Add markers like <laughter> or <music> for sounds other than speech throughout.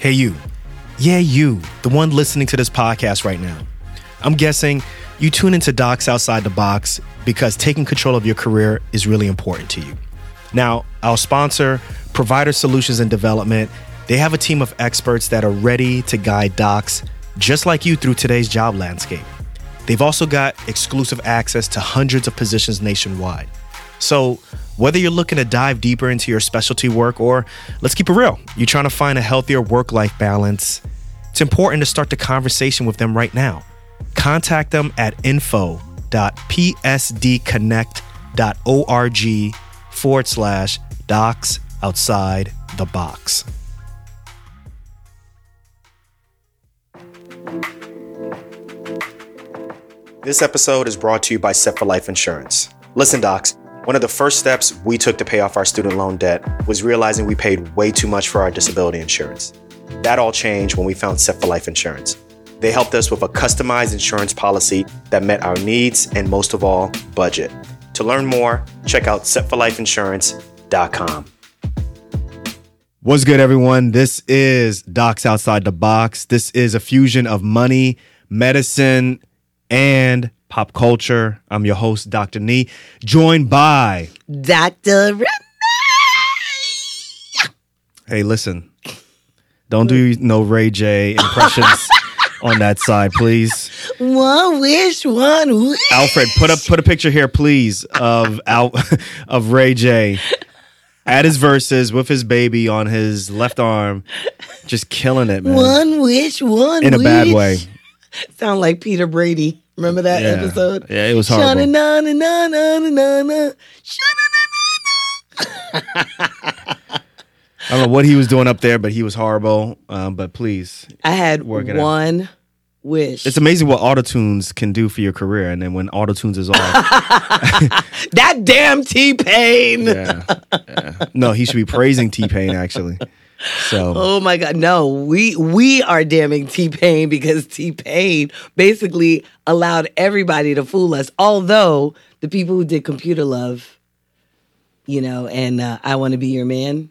Hey, you. Yeah, you, the one listening to this podcast right now. I'm guessing you tune into Docs Outside the Box because taking control of your career is really important to you. Now, our sponsor, Provider Solutions and Development, they have a team of experts that are ready to guide docs just like you through today's job landscape. They've also got exclusive access to hundreds of positions nationwide. So, whether you're looking to dive deeper into your specialty work or let's keep it real, you're trying to find a healthier work life balance, it's important to start the conversation with them right now. Contact them at info.psdconnect.org forward slash docs outside the box. This episode is brought to you by Set for Life Insurance. Listen, docs, one of the first steps we took to pay off our student loan debt was realizing we paid way too much for our disability insurance. That all changed when we found Set for Life Insurance. They helped us with a customized insurance policy that met our needs and, most of all, budget. To learn more, check out setforlifeinsurance.com. What's good, everyone? This is Docs Outside the Box. This is a fusion of money, medicine, and pop culture. I'm your host, Dr. Nii, joined by Dr. Renee. Hey, listen, don't do no Ray J impressions <laughs> on that side, please. One wish, one wish. Alfred, put up put a picture here, please, of Al <laughs> of Ray J at his verses with his baby on his left arm, just killing it, man. One wish, one In a wish. bad way. Sound like Peter Brady. Remember that Yeah. episode? Yeah, it was horrible. Sha-na-na-na-na-na-na. <laughs> I don't know what he was doing up there, but he was horrible. Um, but please, I had it out. one wish. it's amazing what autotunes can do for your career, and then when autotunes is off, <laughs> that damn T Pain. yeah, yeah. no, he should be praising T Pain actually. <laughs> So Oh my God. No, we we are damning T Pain because T Pain basically allowed everybody to fool us. Although the people who did Computer Love, you know, and uh, I Want to Be Your Man,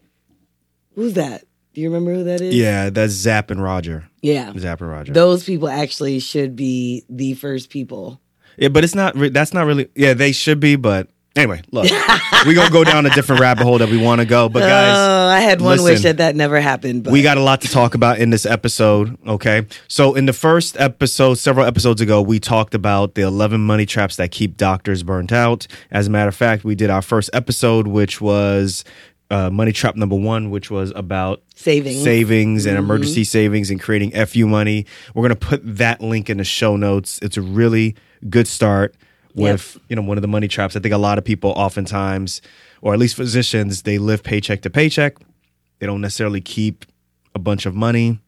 who's that? Do you remember who that is? yeah, that's Zapp and Roger. Yeah. Zapp and Roger. Those people actually should be the first people. Yeah, but it's not. Re- that's not really. Yeah, they should be, but anyway, look, <laughs> we gonna go down a different rabbit hole that we want to go. But guys, oh, I had one wish that that never happened. But we got a lot to talk about in this episode. Okay, so in the first episode, several episodes ago, we talked about the eleven money traps that keep doctors burnt out. As a matter of fact, we did our first episode, which was. Uh, money trap number one, which was about savings. savings and Mm-hmm. emergency savings and creating FU money. We're going to put that link in the show notes. It's a really good start with, you know, one of the money traps. I think a lot of people oftentimes, or at least physicians, they live paycheck to paycheck. They don't necessarily keep a bunch of money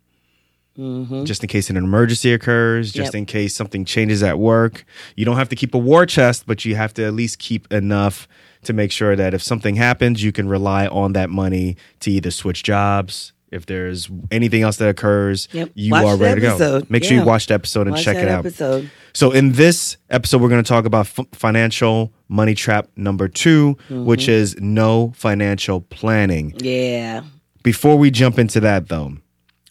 just in case an emergency occurs, just Mm-hmm. Yep. in case something changes at work. You don't have to keep a war chest, but you have to at least keep enough to make sure that if something happens, you can rely on that money to either switch jobs. If there's anything else that occurs, Yep. you Watch are ready to go. Make sure you watch the episode and Watch check it out. episode. So in this episode, we're going to talk about f- financial money trap number 2 Mm-hmm. which is no financial planning. Yeah. Before we jump into that, though,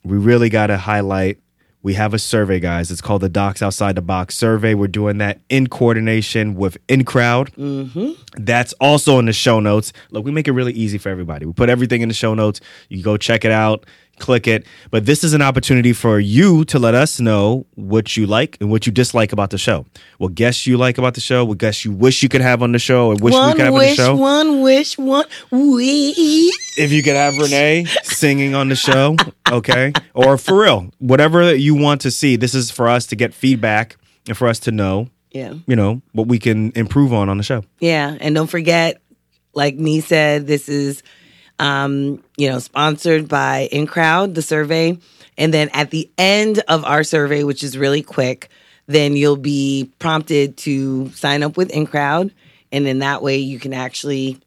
we really got to highlight we have a survey, guys. It's called the Docs Outside the Box survey. We're doing that in coordination with InCrowd. Mm-hmm. That's also in the show notes. Look, we make it really easy for everybody. We put everything in the show notes. You can go check it out, click it. But this is an opportunity for you to let us know what you like and what you dislike about the show. What guests you like about the show, what guests you wish you could have on the show, or wish we could have wish, on the show one wish, one wish. if you could have Renee singing on the show, okay? Or for real, whatever you want to see. This is for us to get feedback and for us to know, Yeah. you know, what we can improve on on the show. Yeah, and don't forget, like Nii said, this is, um, you know, sponsored by InCrowd, the survey, and then at the end of our survey, which is really quick, then you'll be prompted to sign up with InCrowd, and then that way you can actually,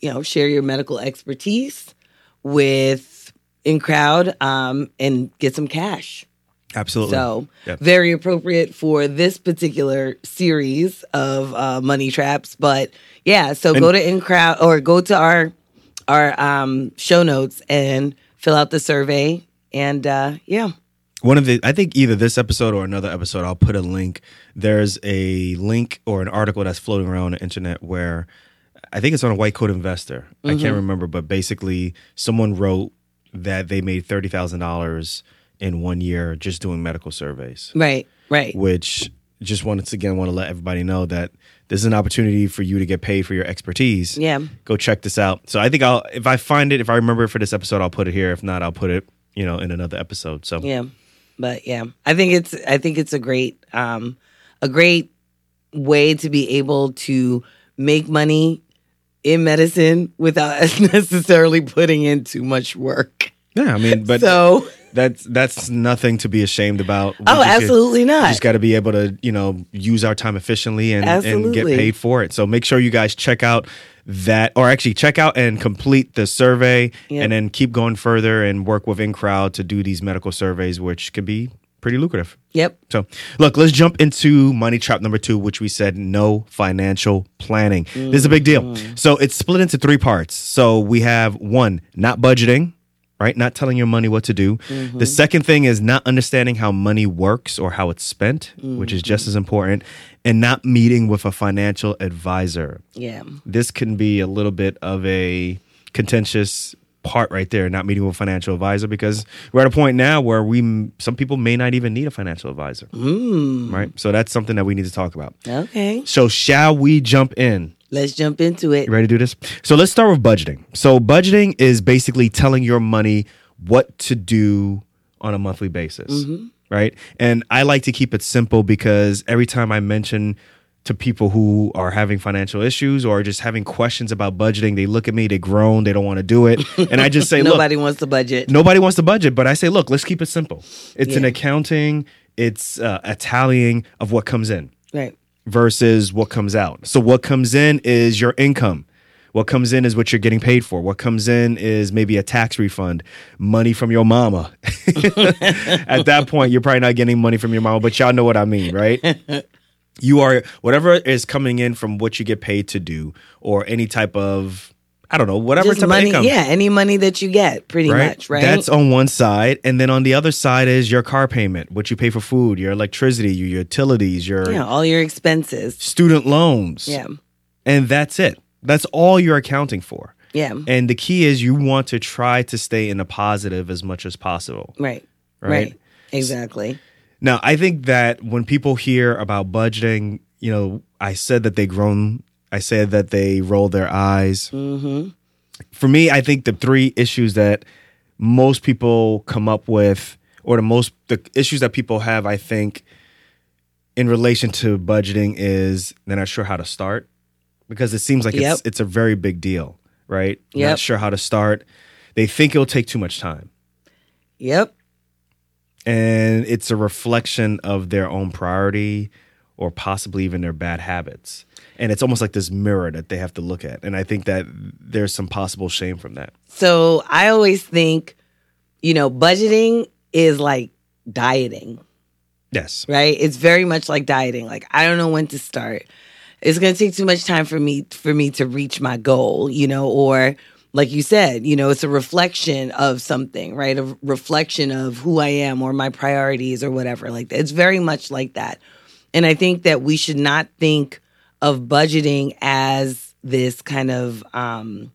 you know, share your medical expertise with InCrowd um, and get some cash. Absolutely. So Yep. very appropriate for this particular series of uh, money traps. But yeah, so go to InCrowd or go to our our um, show notes and fill out the survey, And uh, yeah, one of the i think either this episode or another episode i'll put a link. There's a link or an article that's floating around the internet where i think it's on a white coat investor. I can't remember but basically someone wrote that they made $30000 in one year just doing medical surveys. Right, right. which just once again want to let everybody know that this is an opportunity for you to get paid for your expertise Yeah. go check this out so i think i'll if i find it if i remember it for this episode i'll put it here if not i'll put it you know in another episode so Yeah. But yeah, I think it's I think it's a great um a great way to be able to make money in medicine without <laughs> necessarily putting in too much work. Yeah, I mean, but so that's that's nothing to be ashamed about. We Oh, just get- absolutely not. Just got to be able to, you know, use our time efficiently and, and get paid for it. So make sure you guys check out that, or actually check out and complete the survey, Yep. and then keep going further and work with InCrowd to do these medical surveys, which can be pretty lucrative. Yep. So, look, let's jump into money trap number two, which we said no financial planning. This is a big deal. Mm. So, it's split into three parts. So, we have one, not budgeting, right? Not telling your money what to do. Mm-hmm. The second thing is not understanding how money works or how it's spent, which is just mm-hmm. as important, and not meeting with a financial advisor. Yeah. This can be a little bit of a contentious part right there, not meeting with a financial advisor, because we're at a point now where we, some people may not even need a financial advisor. Mm. Right. So that's something that we need to talk about. Okay. So, shall we jump in? Let's jump into it. You ready to do this? So, let's start with budgeting. So, budgeting is basically telling your money what to do on a monthly basis. Right. And I like to keep it simple because every time I mention to people who are having financial issues or just having questions about budgeting, they look at me, they groan, they don't want to do it. And I just say, <laughs> look, Nobody wants to budget. nobody wants to budget, but I say, look, let's keep it simple. It's an accounting, it's uh, a tallying of what comes in Right. Versus what comes out. So what comes in is your income. What comes in is what you're getting paid for. What comes in is maybe a tax refund, money from your mama. <laughs> At that point, you're probably not getting money from your mama, but y'all know what I mean, right? <laughs> you are whatever is coming in from what you get paid to do, or any type of I don't know, whatever Just type money. of income Yeah. Any money that you get, pretty much. Right. that's on one side, and then on the other side is your car payment, what you pay for food, your electricity, your utilities, your yeah. All your expenses. student loans. Yeah. And that's it. That's all you're accounting for. Yeah. And the key is you want to try to stay in the positive as much as possible. Right. Right. Right. Exactly. Now, I think that when people hear about budgeting, you know, I said that they groan, I said that they roll their eyes. Mm-hmm. For me, I think the three issues that most people come up with, or the most the issues that people have, I think, in relation to budgeting is they're not sure how to start because it seems like Yep. it's it's a very big deal, right? Not sure how to start. They think it'll take too much time. Yep. and it's a reflection of their own priority or possibly even their bad habits and it's almost like this mirror that they have to look at and i think that there's some possible shame from that So I always think, you know, budgeting is like dieting, yes right? It's very much like dieting. Like I don't know when to start. It's going to take too much time for me for me to reach my goal, you know, or like you said, you know, it's a reflection of something, right? A reflection of who I am or my priorities or whatever. Like it's very much like that. And I think that we should not think of budgeting as this kind of um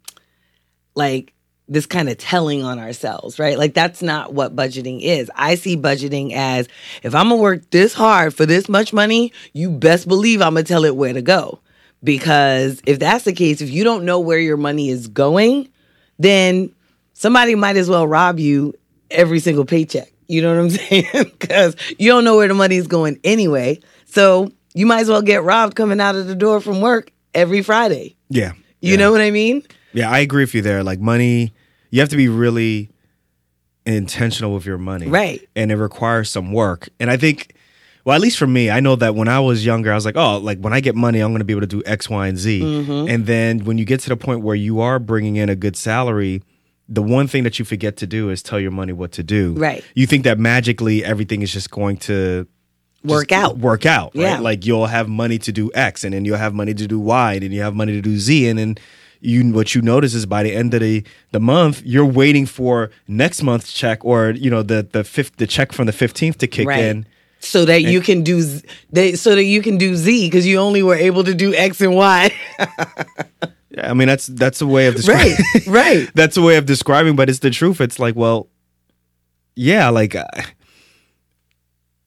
like this kind of telling on ourselves, right? Like that's not what budgeting is. I see budgeting as if I'm gonna work this hard for this much money, you best believe I'm gonna tell it where to go. Because if that's the case, if you don't know where your money is going, then somebody might as well rob you every single paycheck. You know what I'm <laughs> saying? Because you don't know where the money is going anyway. So you might as well get robbed coming out of the door from work every Friday. yeah You yeah. know what I mean? yeah i agree with you there like money you have to be really intentional with your money Right. and it requires some work and i think well at least for me i know that when i was younger i was like oh like when i get money i'm going to be able to do x y and z Mm-hmm. and then when you get to the point where you are bringing in a good salary the one thing that you forget to do is tell your money what to do Right. you think that magically everything is just going to Work out. work out right Yeah. like you'll have money to do x and then you'll have money to do y and then you have money to do z and then you what you notice is by the end of the the month, you're waiting for next month's check or you know the the fifth the check from the fifteenth to kick Right. in. so that you can do Z- they, so that you can do Z because you only were able to do X and Y. <laughs> Yeah, I mean that's that's a way of describing. right, right. <laughs> that's a way of describing, but it's the truth. It's like, well, yeah, like uh,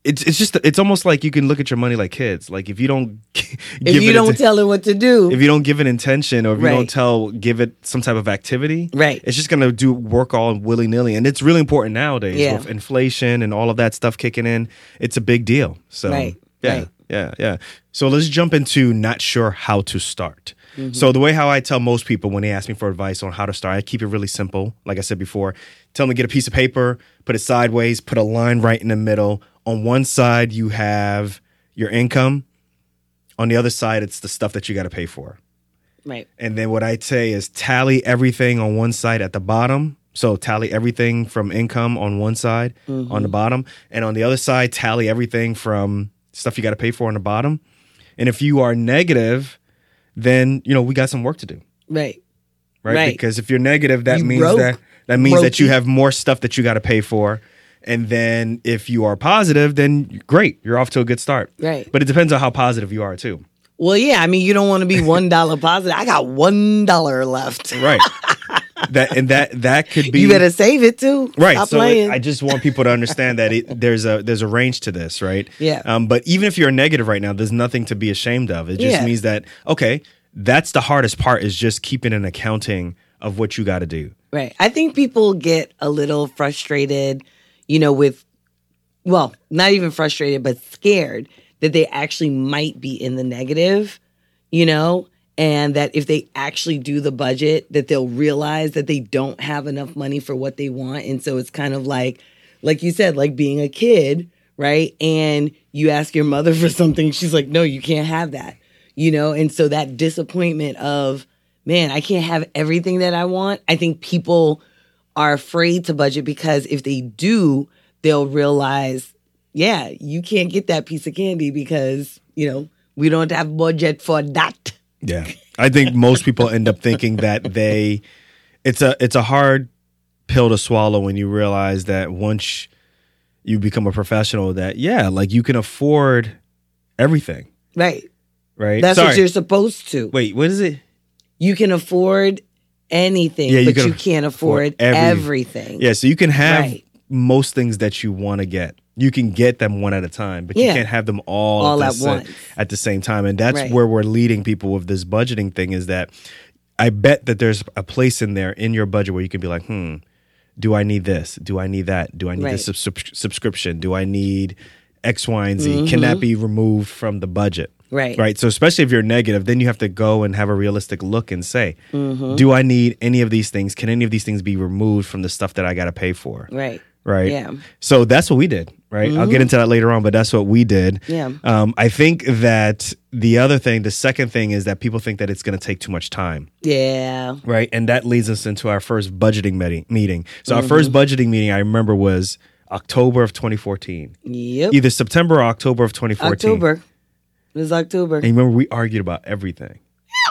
it's it's just it's almost like you can look at your money like kids. Like if you don't <laughs> give If you it don't tell it what to do, if you don't give it intention or if you don't tell give it some type of activity, Right. It's just gonna do work all willy nilly, and it's really important nowadays Yeah. with inflation and all of that stuff kicking in. It's a big deal. So Right, yeah, right. yeah, yeah. So let's jump into not sure how to start. Mm-hmm. So the way how I tell most people when they ask me for advice on how to start, I keep it really simple. Like I said before, tell them to get a piece of paper, put it sideways, put a line right in the middle. On one side you have your income. On the other side, it's the stuff that you got to pay for. right, And then what I say is tally everything on one side at the bottom. So tally everything from income on one side on the mm-hmm. bottom, and on the other side tally everything from stuff you got to pay for on the bottom. And if you are negative, then you know we got some work to do, right. right? Right. Because if you're negative, that You means broke. that that means that you have more stuff that you got to pay for. And then if you are positive, then great, you're off to a good start. Right. But it depends on how positive you are too. Well, yeah. I mean, you don't want to be <laughs> one dollar positive. I got one dollar left. Right. that and that that could be You better save it too. right Stop so playing. i just want people to understand that it, <laughs> there's a there's a range to this right Yeah. um, but even if you're negative right now there's nothing to be ashamed of it just Yeah. means that okay that's the hardest part is just keeping an accounting of what you got to do Right. I think people get a little frustrated, you know, with, well, not even frustrated, but scared that they actually might be in the negative, you know, and that if they actually do the budget, that they'll realize that they don't have enough money for what they want. And so it's kind of like, like you said, like being a kid, right? And you ask your mother <laughs> for something, she's like, no, you can't have that, you know? And so that disappointment of, man, I can't have everything that I want. I think people are afraid to budget because if they do, they'll realize, yeah, you can't get that piece of candy because, you know, we don't have budget for that. yeah i think most people end up thinking that they it's a it's a hard pill to swallow when you realize that once you become a professional that yeah like you can afford everything Right. right That's Sorry. what you're supposed to. wait what is it You can afford anything, Yeah, you but can you can't afford afford every- everything. Yeah, so you can have Right. most things that you want to get. You can get them one at a time, but you can't have them all, All at, at the sa- once. at the same time. And that's Right. where we're leading people with this budgeting thing is that I bet that there's a place in there in your budget where you can be like, hmm, do I need this? Do I need that? Do I need Right. this sub- subscription? Do I need X, Y, and Z? Can that be removed from the budget? Mm-hmm. Right. Right. So especially if you're negative, then you have to go and have a realistic look and say, Mm-hmm. do I need any of these things? Can any of these things be removed from the stuff that I got to pay for? Right. Right. Yeah. Mm-hmm. So that's what we did. Right. I'll get into that later on, but that's what we did. Yeah. Um, I think that the other thing, the second thing is that people think that it's going to take too much time. Yeah. Right. And that leads us into our first budgeting meti- meeting. So our Mm-hmm. first budgeting meeting I remember was October of 2014, Yep. either September or October of 2014. October. It was October. And remember we argued about everything.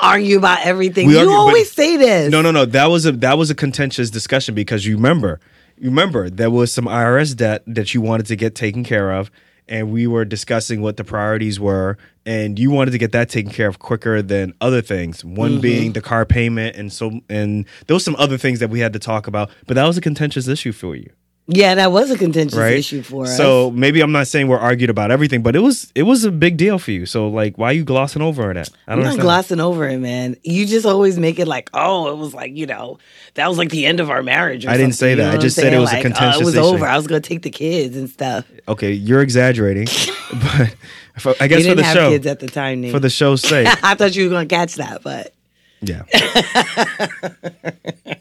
argue about everything. We you but- always say this. No, no, no. That was a that was a contentious discussion because you remember, you remember there was some IRS debt that you wanted to get taken care of, and we were discussing what the priorities were, and you wanted to get that taken care of quicker than other things. One Mm-hmm. being the car payment, and so and there was some other things that we had to talk about, but that was a contentious issue for you, Yeah, that was a contentious right? issue for us. So maybe I'm not saying we're argued about everything, but it was it was a big deal for you. So like, why are you glossing over that? I I'm not understand. glossing over it, man. You just always make it like, oh, it was like, you know, that was like the end of our marriage. Or I didn't say you that. know I just said it was a contentious uh, it was issue. over. I was gonna take the kids and stuff. Okay, you're exaggerating, <laughs> but for, I You guess for didn't the have show, kids at the time, Nate. for the show's <laughs> sake, I thought you were gonna catch that, but yeah. <laughs>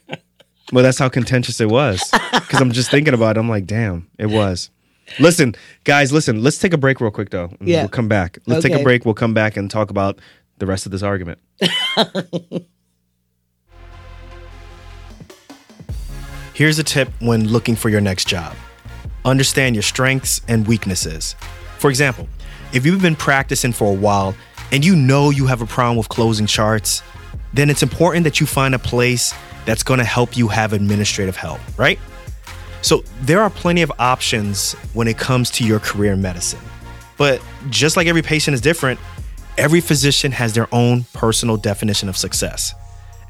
well, that's how contentious it was because I'm just thinking about it. I'm like, damn, it was. Listen, guys, listen. Let's take a break real quick, though. Yeah. we'll come back. Let's take a break. We'll come back and talk about the rest of this argument. <laughs> Here's a tip when looking for your next job understand your strengths and weaknesses. For example, if you've been practicing for a while and you know you have a problem with closing charts, then it's important that you find a place that's going to help you have administrative help, right? So there are plenty of options when it comes to your career in medicine. But just like every patient is different, every physician has their own personal definition of success.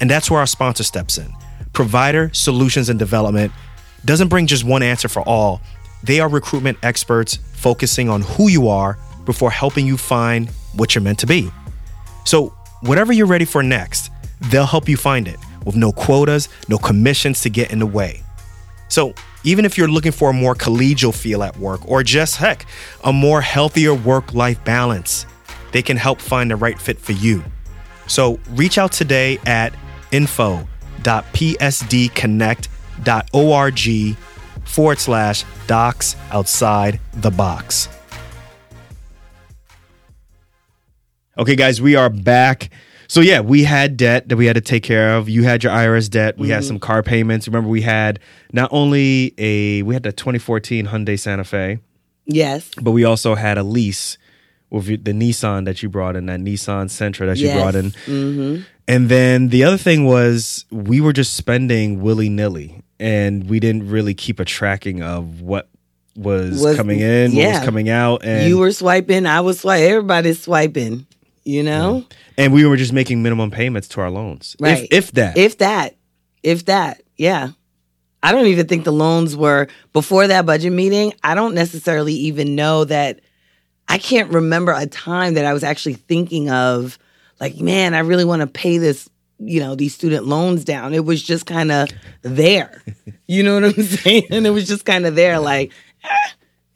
And that's where our sponsor steps in. Provider Solutions and Development doesn't bring just one answer for all. They are recruitment experts focusing on who you are before helping you find what you're meant to be. So, whatever you're ready for next, they'll help you find it with no quotas, no commissions to get in the way. So, even if you're looking for a more collegial feel at work or just heck, a more healthier work life balance, they can help find the right fit for you. So, reach out today at info.psdconnect.org forward slash docs outside the box. Okay, guys, we are back. So yeah, we had debt that we had to take care of. You had your IRS debt. We had some car payments. Remember, we had not only a we had the 2014 Hyundai Santa Fe, Yes. but we also had a lease with the Nissan that you brought in, that Nissan Sentra that you Yes. brought in. Mm-hmm. And then the other thing was we were just spending willy nilly, and we didn't really keep a tracking of what was, Was- coming in, what was coming out, and you were swiping, I was swiping, everybody's swiping, you know? and we were just making minimum payments to our loans, Right. if, if that. If that, if that, yeah. I don't even think the loans were before that budget meeting. I don't necessarily even know that. I can't remember a time that I was actually thinking of, like, man, I really want to pay this, you know, these student loans down. It was just kind of there. You know what I'm <laughs> saying? And it was just kind of there, like,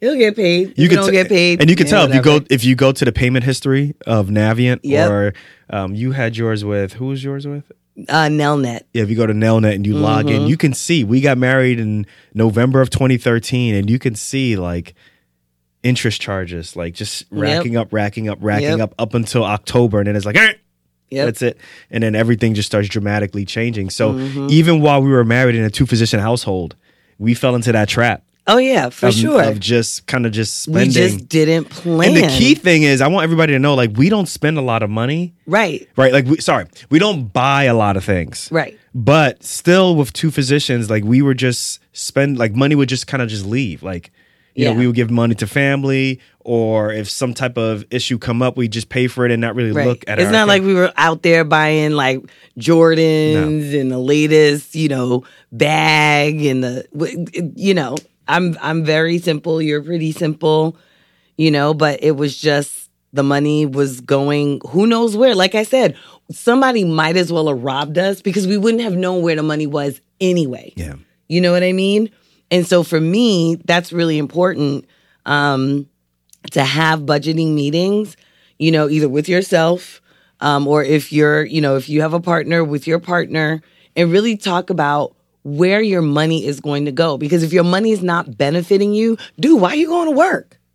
he'll get paid. You, could don't t- get paid, and you can yeah, tell if you go if you go to the payment history of Navient, Yep. or um, you had yours with who was yours with? uh, Nelnet. Yeah, if you go to Nelnet and you log Mm-hmm. in, you can see we got married in November of 2013, and you can see like interest charges, like just racking up, racking up, racking Yep. up up until October, and then it's like, "Eh, Yep. that's it, and then everything just starts dramatically changing. So Mm-hmm. even while we were married in a two physician household, we fell into that trap Oh yeah, for of, sure. of just kind of just spending. we just didn't plan. and the key thing is, I want everybody to know, like, we don't spend a lot of money, right, right? Like, we, sorry, we don't buy a lot of things, right. but still with two physicians like we were just spend like money would just kind of just leave like you Yeah. know we would give money to family or if some type of issue come up we just pay for it and not really Right. look at it. it's not like we were out there buying like Jordans and the latest, you know, bag and the you know, I'm I'm very simple, you're pretty simple, you know, but it was just the money was going who knows where. Like I said, somebody might as well have robbed us because we wouldn't have known where the money was anyway. yeah You know what I mean? And so for me, that's really important um, to have budgeting meetings, you know, either with yourself um, or if you're, you know, if you have a partner with your partner and really talk about where your money is going to go. Because if your money is not benefiting you, dude, why are you going to work? <laughs>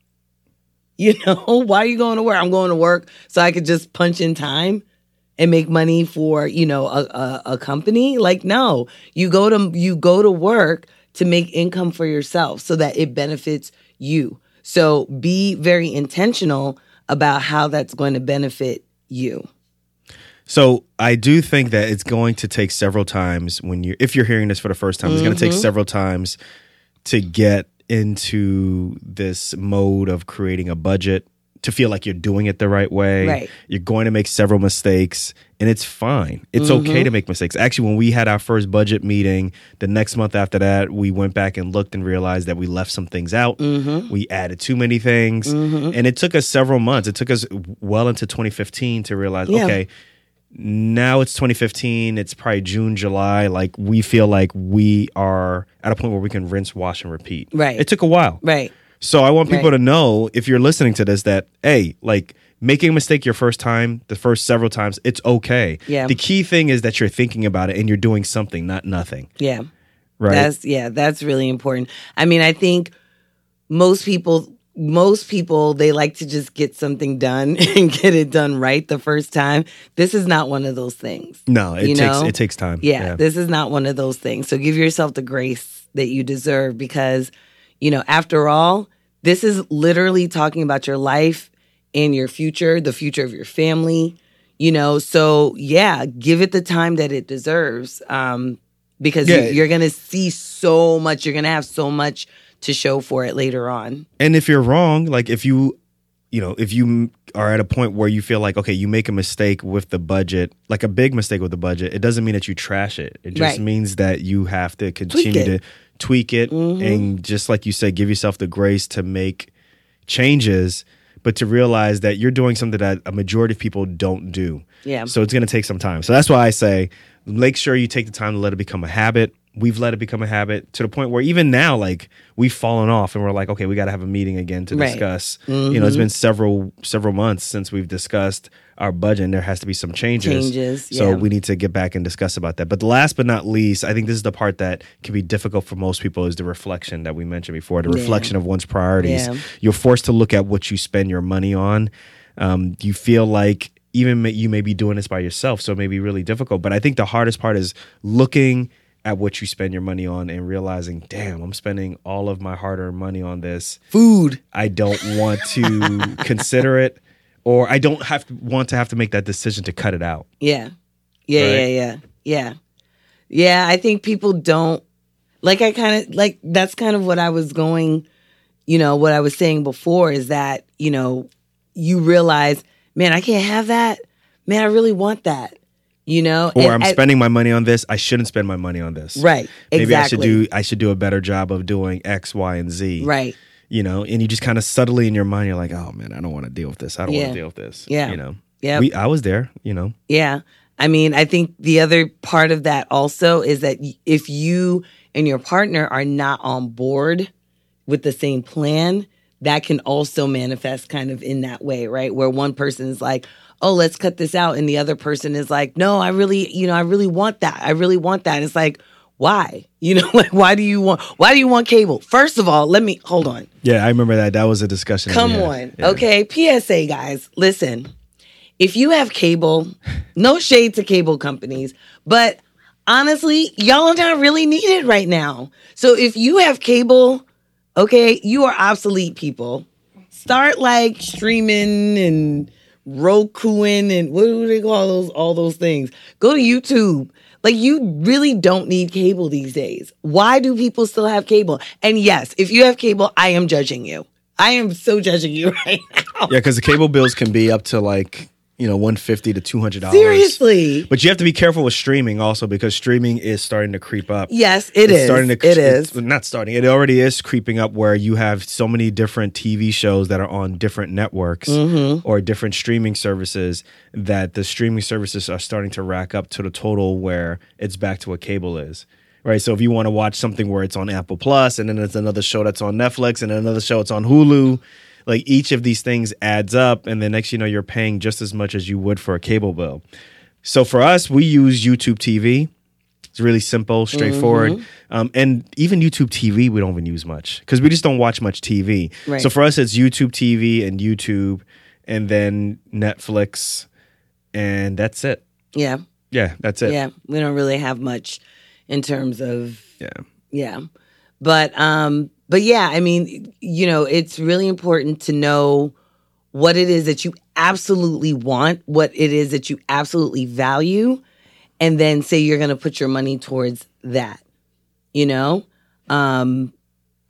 You know, why are you going to work? I'm going to work so I could just punch in time and make money for you know a, a, a company like no you go to you go to work to make income for yourself so that it benefits you so be very intentional about how that's going to benefit you so i do think that it's going to take several times when you if you're hearing this for the first time it's going to take Mm-hmm. several times to get into this mode of creating a budget to feel like you're doing it the right way. Right. You're going to make several mistakes and it's fine. It's Mm-hmm. okay to make mistakes. Actually, when we had our first budget meeting, the next month after that, we went back and looked and realized that we left some things out. Mm-hmm. We added too many things. And it took us several months. It took us well into 2015 to realize, Yeah. okay, now it's 2015 it's probably june july. Like we feel like we are at a point where we can rinse wash and repeat. Right. it took a while. Right. So i want people Right. to know if you're listening to this that hey like making a mistake your first time the first several times it's okay. Yeah. the key thing is that you're thinking about it and you're doing something not nothing. Yeah. Right? That's yeah, that's really important. I mean, I think most people most people they like to just get something done <laughs> and get it done right the first time. This is not one of those things. no it You takes know? it takes time Yeah, this is not one of those things. So give yourself the grace that you deserve because you know, after all, this is literally talking about your life and your future, the future of your family, You know, so yeah, give it the time that it deserves. Um, because Yeah. you- you're gonna see so much, you're gonna have so much to show for it later on. And if you're wrong, like if you, you know, if you are at a point where you feel like, okay, you make a mistake with the budget, like a big mistake with the budget, it doesn't mean that you trash it. It just Right. means that you have to continue it. to tweak it. Mhm. And just like you said, give yourself the grace to make changes, but to realize that you're doing something that a majority of people don't do. Yeah. So it's going to take some time. So that's why I say make sure you take the time to let it become a habit. We've let it become a habit to the point where even now, like we've fallen off and we're like, okay, we got to have a meeting again to Right. discuss. You know, it's been several several months since we've discussed our budget, and there has to be some changes. Changes, So yeah. we need to get back and discuss about that. But last but not least, I think this is the part that can be difficult for most people is the reflection that we mentioned before, the Yeah. reflection of one's priorities. Yeah. You're forced to look at what you spend your money on. Um, you feel like even you may be doing this by yourself, so it may be really difficult. But I think the hardest part is looking at what you spend your money on and realizing, damn, I'm spending all of my hard-earned money on this. Food. I don't want to <laughs> consider it, or I don't have to want to have to make that decision to cut it out. Yeah. Yeah, Right? yeah, yeah. Yeah. Yeah, I think people don't like I kind of like that's kind of what I was going, you know, what I was saying before is that, you know, you realize, man, I can't have that. Man, I really want that. You know? Or And I'm I- spending my money on this. I shouldn't spend my money on this. Right. Maybe exactly. I should do I should do a better job of doing X, Y, and Z. Right. You know, and you just kind of subtly in your mind, you're like, oh man, I don't want to deal with this. I don't Yeah. want to deal with this. Yeah. You know. yeah I was there, you know. Yeah. I mean, I think the other part of that also is that if you and your partner are not on board with the same plan, that can also manifest kind of in that way, right? Where one person is like, oh, let's cut this out. And the other person is like, no, I really, you know, I really want that. I really want that. And it's like, why? <laughs> You know, like, why do you want, why do you want cable? First of all, let me, hold on. Yeah, I remember that. That was a discussion. Come on. Yeah. Okay. PSA, guys, listen. If you have cable, <laughs> no shade to cable companies, but honestly, y'all are not really needed right now. So if you have cable, okay, you are obsolete people. Start like streaming and Rokuing and what do they call those all those things? Go to YouTube. Like you really don't need cable these days. Why do people still have cable? And yes, if you have cable, I am judging you. I am so judging you <laughs> right now. Yeah, because the cable bills can be up to like you know one fifty to two hundred dollars. Seriously. But you have to be careful with streaming also because streaming is starting to creep up. Yes, it it's is. starting to it it's not starting it already is creeping up where you have so many different tv shows that are on different networks Mm-hmm. or different streaming services that the streaming services are starting to rack up to the total where it's back to what cable is right so if you want to watch something where it's on apple plus and then there's another show that's on netflix and then another show it's on hulu like each of these things adds up and then next you know you're paying just as much as you would for a cable bill so for us we use youtube tv it's really simple, straightforward. Mm-hmm. Um, and even YouTube TV, we don't even use much because we just don't watch much TV. Right. So for us, it's YouTube TV and YouTube, and then Netflix, and that's it. Yeah. Yeah, that's it. Yeah. We don't really have much in terms of Yeah. Yeah. But um but yeah, I mean, you know, it's really important to know what it is that you absolutely want, what it is that you absolutely value, and then say you're going to put your money towards that. You know? Um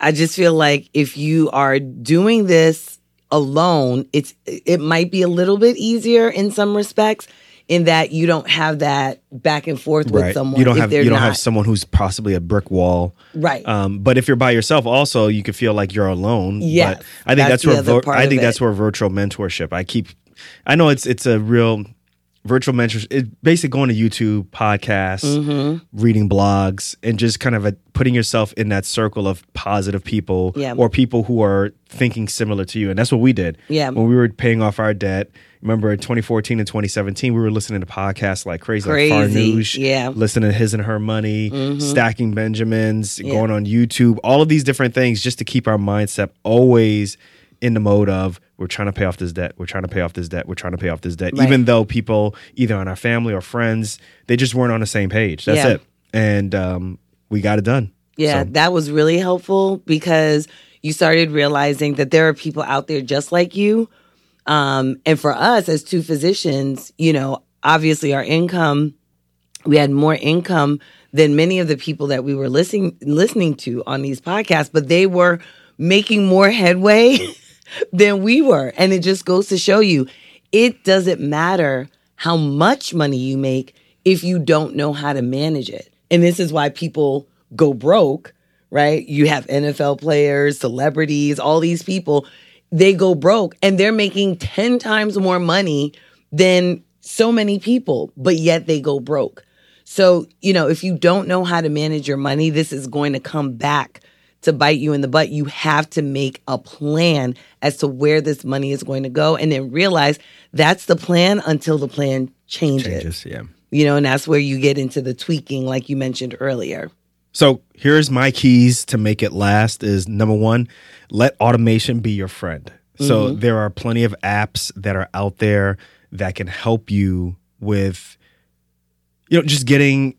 I just feel like if you are doing this alone, it's it might be a little bit easier in some respects in that you don't have that back and forth with Right. someone You don't have you don't not. have someone who's possibly a brick wall. right. Um, but if you're by yourself, also you can feel like you're alone. But I think that's that's, where part I think that's where virtual mentorship. I keep. I know it's it's a real virtual mentorship. It's basically going to YouTube podcasts, Mm-hmm. reading blogs, and just kind of a, putting yourself in that circle of positive people Yeah. or people who are thinking similar to you. And that's what we did. Yeah. When we were paying off our debt. Remember in 2014 and 2017, we were listening to podcasts like crazy, Crazy, like Farnoosh, yeah. Mm-hmm. listening to His and Her Money, Stacking Benjamins, Yeah. going on YouTube, all of these different things just to keep our mindset always in the mode of we're trying to pay off this debt, we're trying to pay off this debt, we're trying to pay off this debt. Right. Even though people, either in our family or friends, they just weren't on the same page. That's Yeah. it. And um, we got it done. Yeah, So- that was really helpful because you started realizing that there are people out there just like you Um, and for us as two physicians, you know, obviously our income, we had more income than many of the people that we were listening listening to on these podcasts, but they were making more headway <laughs> than we were. And it just goes to show you it doesn't matter how much money you make if you don't know how to manage it. And this is why people go broke, right? You have NFL players, celebrities, all these people, they go broke and they're making 10 times more money than so many people, but yet they go broke. So, you know, if you don't know how to manage your money, this is going to come back to bite you in the butt. You have to make a plan as to where this money is going to go and then realize that's the plan until the plan changes. Changes, yeah. You know, and that's where you get into the tweaking, like you mentioned earlier. So here's my keys to make it last is number one, let automation be your friend. So Mm-hmm. there are plenty of apps that are out there that can help you with, you know, just getting,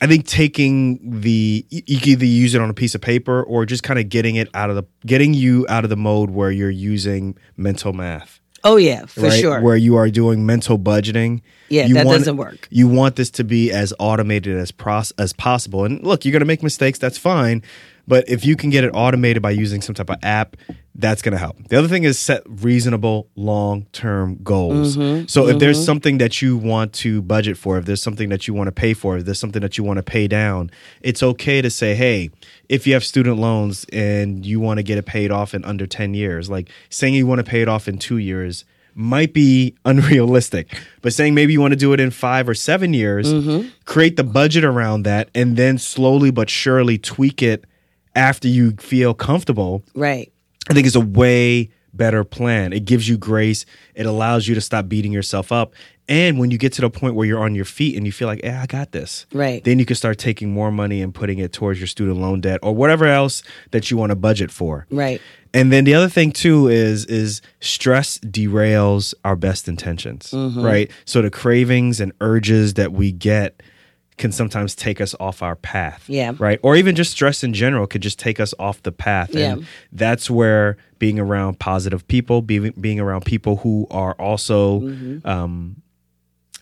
I think taking the, you can either use it on a piece of paper or just kind of getting it out of the, getting you out of the mode where you're using mental math. Oh yeah, for right? sure. Where you are doing mental budgeting. yeah, you that want- doesn't work. You want this to be as automated as pros- as possible. And look, you're going to make mistakes. That's fine. But if you can get it automated by using some type of app, that's going to help. The other thing is set reasonable long term goals. Mm-hmm. So if there's something that you want to budget for, if there's something that you want to pay for, if there's something that you want to pay down, it's okay to say, hey, if you have student loans and you want to get it paid off in under 10 years, like saying you want to pay it off in two years might be <laughs> unrealistic. But saying maybe you want to do it in five or seven years, create the budget around that, and then slowly but surely tweak it after you feel comfortable. Right. I think it's a way better plan. It gives you grace. It allows you to stop beating yourself up. And when you get to the point where you're on your feet and you feel like, yeah, I got this. Right. Then you can start taking more money and putting it towards your student loan debt or whatever else that you want to budget for. Right. And then the other thing too is is stress derails our best intentions, Mm-hmm. right? So the cravings and urges that we get can sometimes take us off our path. Yeah. Right? Or even just stress in general could just take us off the path. And Yeah. that's where being around positive people, being being around people who are also Mm-hmm. um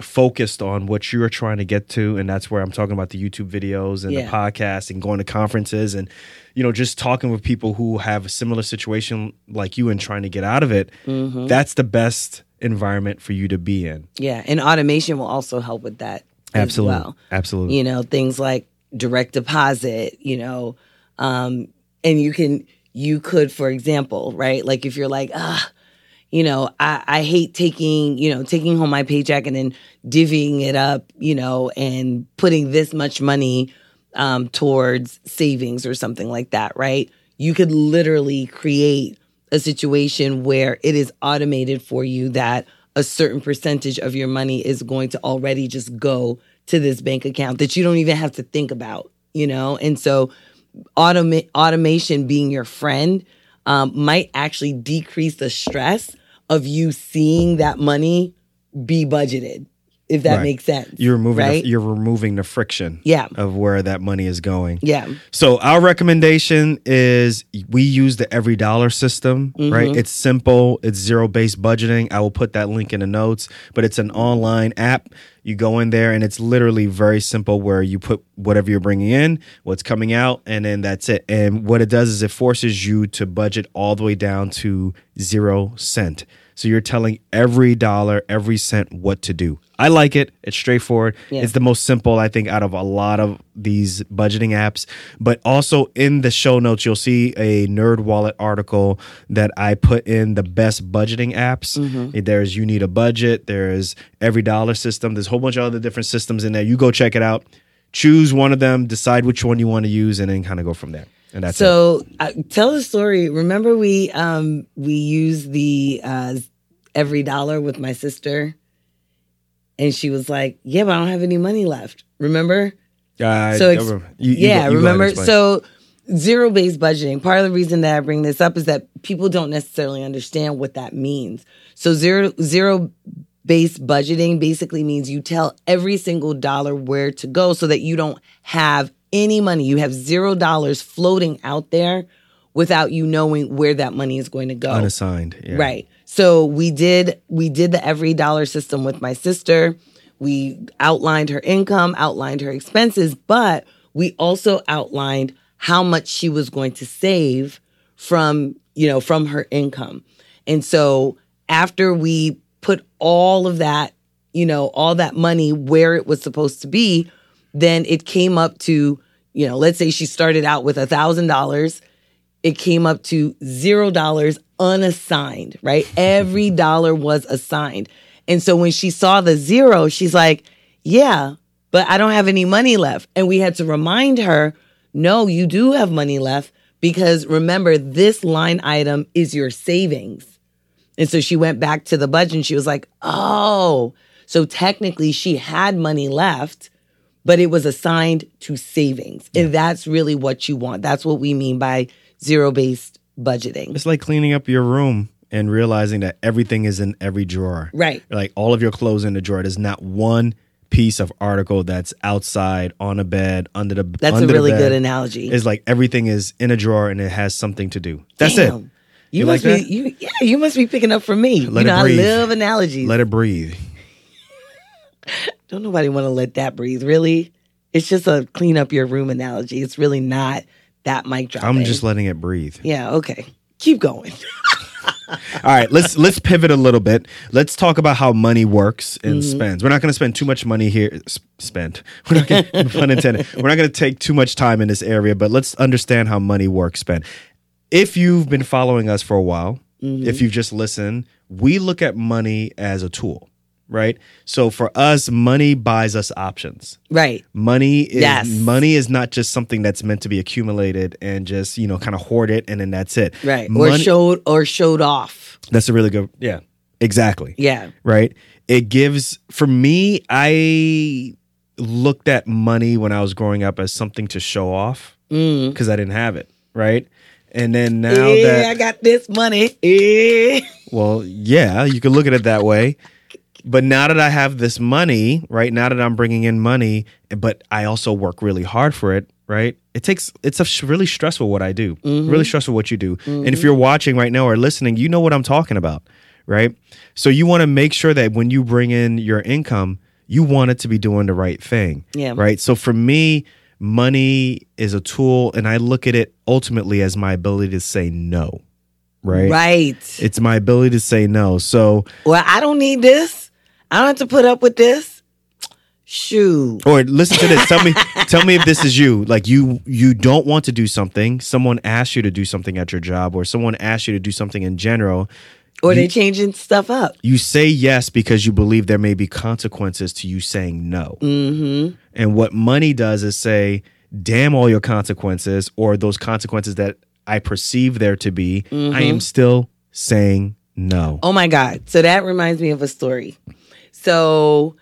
focused on what you're trying to get to and that's where I'm talking about the YouTube videos and Yeah. the podcast and going to conferences and you know just talking with people who have a similar situation like you and trying to get out of it Mm-hmm. that's the best environment for you to be in Yeah. And automation will also help with that absolutely well. absolutely you know things like direct deposit you know um and you can you could for example right like if you're like ah you know i i hate taking you know taking home my paycheck and then divvying it up you know and putting this much money um towards savings or something like that right? You could literally create a situation where it is automated for you that a certain percentage of your money is going to already just go to this bank account that you don't even have to think about, you know? And so automa- automation being your friend um, might actually decrease the stress of you seeing that money be budgeted, if that Right. makes sense. you're removing right? the, you're removing the friction Yeah. of where that money is going yeah. So our recommendation is we use the every dollar system, right? Mm-hmm. It's simple, it's zero based budgeting. I will put that link in the notes, but it's an online app. You go in there and it's literally very simple where you put whatever you're bringing in, what's coming out, and then that's it. And what it does is it forces you to budget all the way down to zero cent. So you're telling every dollar, every cent what to do. I like it. It's straightforward. Yeah. It's the most simple, I think, out of a lot of these budgeting apps. But also in the show notes, you'll see a Nerd Wallet article that I put in the best budgeting apps. Mm-hmm. There's You Need a Budget, there's Every Dollar System, there's a whole bunch of other different systems in there. You go check it out, choose one of them, decide which one you want to use, and then kind of go from there. And that's. So uh, tell the story. Remember we um we used the uh every dollar with my sister and she was like, "Yeah, but I don't have any money left." Remember? Uh, so ex- you- you yeah, you go ahead and remember? So zero based budgeting. Part of the reason that I bring this up is that people don't necessarily understand what that means. So zero zero based budgeting basically means you tell every single dollar where to go so that you don't have any money. You have zero dollars floating out there without you knowing where that money is going to go. Unassigned. Yeah. Right. So we did we did the every dollar system with my sister. We outlined her income, outlined her expenses, but we also outlined how much she was going to save from, you know, from her income. And so after we put all of that, you know, all that money where it was supposed to be, then it came up to, you know, let's say she started out with a thousand dollars. It came up to zero dollars unassigned, right? <laughs> Every dollar was assigned. And so when she saw the zero, she's like, yeah, but I don't have any money left. And we had to remind her, no, you do have money left because remember, this line item is your savings. And so she went back to the budget and she was like, oh, so technically she had money left, but it was assigned to savings. And that's really what you want. That's what we mean by zero based budgeting. It's like cleaning up your room and realizing that everything is in every drawer. Right. Like all of your clothes in the drawer. There's not one piece of article that's outside on a bed under the That's under a really good analogy. It's like everything is in a drawer and it has something to do. That's Damn. it. You, You must like be you yeah, you must be picking up from me. Let you know. I love analogies. Let it breathe. <laughs> Don't nobody want to let that breathe, really. It's just a clean up your room analogy. It's really not that mic drop. I'm just letting it breathe. Yeah, okay. Keep going. <laughs> All right, let's let's pivot a little bit. Let's talk about how money works and Mm-hmm. spends. We're not going to spend too much money here. s- Spent. <laughs> We're not gonna, pun intended. We're not going to take too much time in this area, but let's understand how money works. Spend. If you've been following us for a while, Mm-hmm. if you've just listened, we look at money as a tool, right? So for us, money buys us options. right. Money is Yes. money is not just something that's meant to be accumulated and just you know kind of hoard it and then that's it. Right. Or showed or showed off. that's a really good. Yeah, exactly. Yeah. Right. It gives for me. I looked at money when I was growing up as something to show off Mm. because I didn't have it. Right. And then now yeah, that I got this money. Yeah. well, yeah, you can look at it that way. But now that I have this money, right? Now that I'm bringing in money, but I also work really hard for it, right? It takes it's a really stressful what I do. Mm-hmm. Really stressful what you do. And if mm-hmm. you're watching right now or listening, you know what I'm talking about, right? So you want to make sure that when you bring in your income, you want it to be doing the right thing. Yeah. Right? So for me, money is a tool and I look at it ultimately as my ability to say no. Right? Right. It's my ability to say no. So, well, I don't need this. I don't have to put up with this. Shoot. or listen to this. Tell me, <laughs> tell me if this is you. Like you, you don't want to do something. Someone asks you to do something at your job, or someone asks you to do something in general. Or they changing stuff up. You say yes because you believe there may be consequences to you saying no. Mm-hmm. And what money does is say, "Damn all your consequences, or those consequences that I perceive there to be. I am still saying no." Oh my God. So that reminds me of a story. So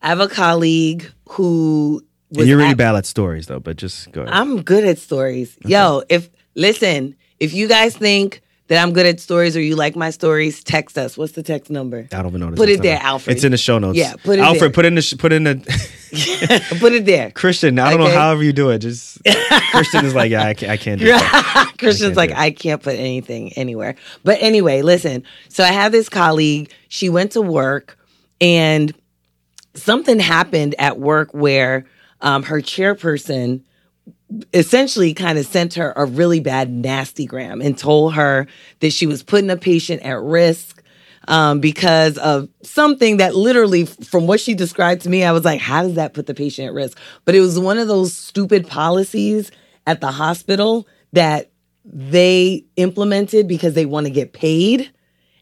I have a colleague who was And you're really at- bad at stories, though. But just go ahead. I'm good at stories. Yo, if listen, if you guys think that I'm good at stories or you like my stories, text us. What's the text number? I don't even know. Put it there, Alfred. It's in the show notes. Yeah, put it Alfred, there. put in the sh- put in the <laughs> Put it there. Christian. I don't Okay. know however you do it. Just <laughs> Christian is like, yeah, I can't, I can't do that. <laughs> Christian's can't like. I can't put anything anywhere. But anyway, listen. So I have this colleague. She went to work and something happened at work where um, her chairperson essentially kind of sent her a really bad nasty gram and told her that she was putting a patient at risk um, because of something that literally, from what she described to me, I was like, how does that put the patient at risk? But it was one of those stupid policies at the hospital that they implemented because they want to get paid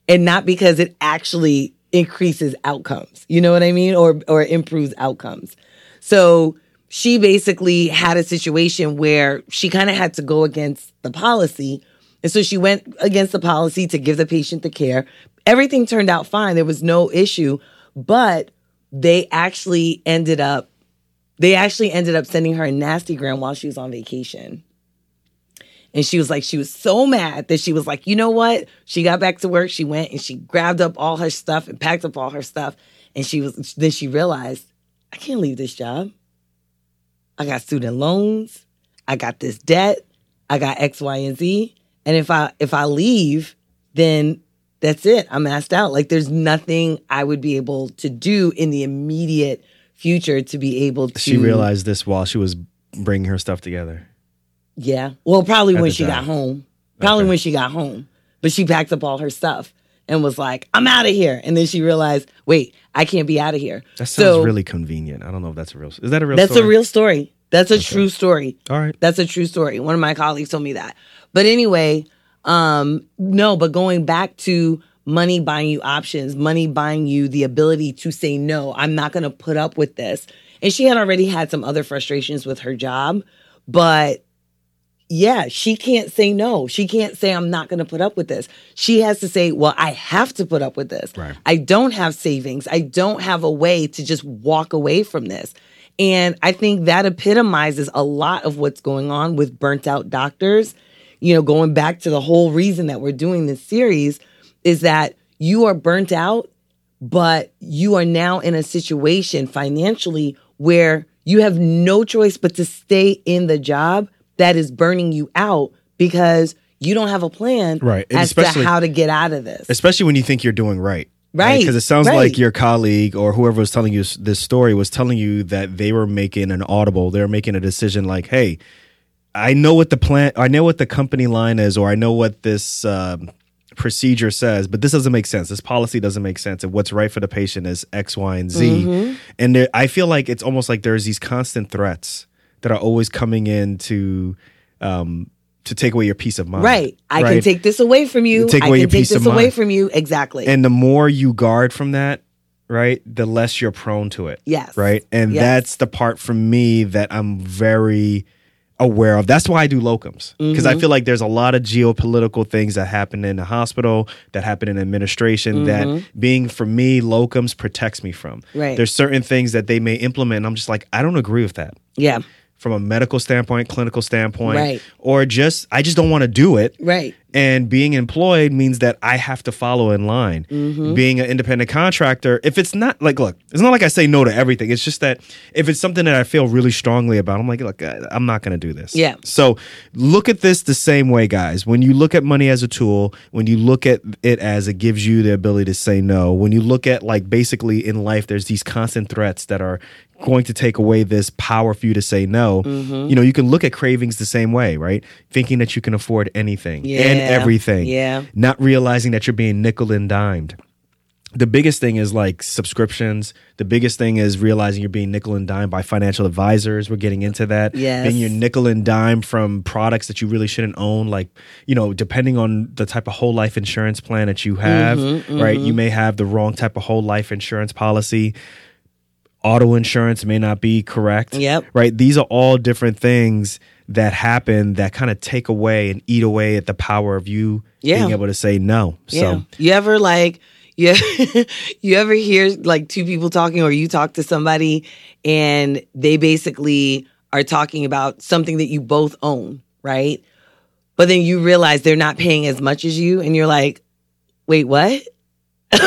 and not because it actually increases outcomes. You know what I mean? Or or improves outcomes. So she basically had a situation where she kind of had to go against the policy. And so she went against the policy to give the patient the care. Everything turned out fine. There was no issue, but they actually ended up they actually ended up sending her a nasty gram while she was on vacation. And she was like, she was so mad that she was like, you know what? She got back to work. She went and she grabbed up all her stuff and packed up all her stuff. And she was, then she realized, I can't leave this job. I got student loans. I got this debt. I got X, Y, and Z. And if I if I leave, then that's it. I'm asked out. Like there's nothing I would be able to do in the immediate future to be able to She realized this while she was bringing her stuff together. Yeah. Well, probably At when she got home. Probably Okay. when she got home. But she packed up all her stuff and was like, I'm out of here. And then she realized, wait, I can't be out of here. That sounds so really convenient. I don't know if that's a real. Is that a real? that's story? a real story. That's a true story. All right. That's a true story. One of my colleagues told me that. But anyway, um, no, but going back to money buying you options, money buying you the ability to say no, I'm not going to put up with this. And she had already had some other frustrations with her job, but yeah, she can't say no. She can't say I'm not going to put up with this. She has to say, "Well, I have to put up with this. Right. I don't have savings. I don't have a way to just walk away from this." And I think that epitomizes a lot of what's going on with burnt out doctors. You know, going back to the whole reason that we're doing this series is that you are burnt out, but you are now in a situation financially where you have no choice but to stay in the job that is burning you out because you don't have a plan Right. And as to how to get out of this. especially when you think you're doing right. Right, Because it sounds right. like your colleague or whoever was telling you this story was telling you that they were making an audible. They were making a decision like, hey, I know what the plan, I know what the company line is, or I know what this um, procedure says, but this doesn't make sense. This policy doesn't make sense. And what's right for the patient is X, Y, and Z. Mm-hmm. And there, I feel like it's almost like there's these constant threats that are always coming in to, um, to take away your peace of mind. Right. I can take this away from you. Take I away can your take peace this of away mind. from you. Exactly. And the more you guard from that, right, the less you're prone to it. Yes. Right. And Yes. that's the part for me that I'm very aware of. That's why I do locums. Because Mm-hmm. I feel like there's a lot of geopolitical things that happen in the hospital, that happen in administration, that being for me, locums protects me from. Mm-hmm. Right. There's certain things that they may implement. And I'm just like, I don't agree with that. yeah. From a medical standpoint, clinical standpoint, Right. or just I just don't want to do it. Right. And being employed means that I have to follow in line. Mm-hmm. Being an independent contractor, if it's not like, look, it's not like I say no to everything. It's just that if it's something that I feel really strongly about, I'm like, look, I'm not going to do this. Yeah. So look at this the same way, guys. When you look at money as a tool, when you look at it as it gives you the ability to say no, when you look at like basically in life, there's these constant threats that are going to take away this power for you to say no. Mm-hmm. You know, you can look at cravings the same way, right? Thinking that you can afford anything and Yeah. everything. Yeah. Not realizing that you're being nickel and dimed. The biggest thing is like subscriptions. The biggest thing is realizing you're being nickel and dime by financial advisors. We're getting into that. Yes. Being your nickel and dime from products that you really shouldn't own. Like, you know, depending on the type of whole life insurance plan that you have, Mm-hmm, right? You may have the wrong type of whole life insurance policy. Auto insurance may not be correct. Yep. Right. These are all different things that happen that kind of take away and eat away at the power of you Yeah. being able to say no. Yeah. So You ever like <laughs> you you ever hear like two people talking or you talk to somebody and they basically are talking about something that you both own, right? But then you realize they're not paying as much as you and you're like, "Wait, what?" <laughs>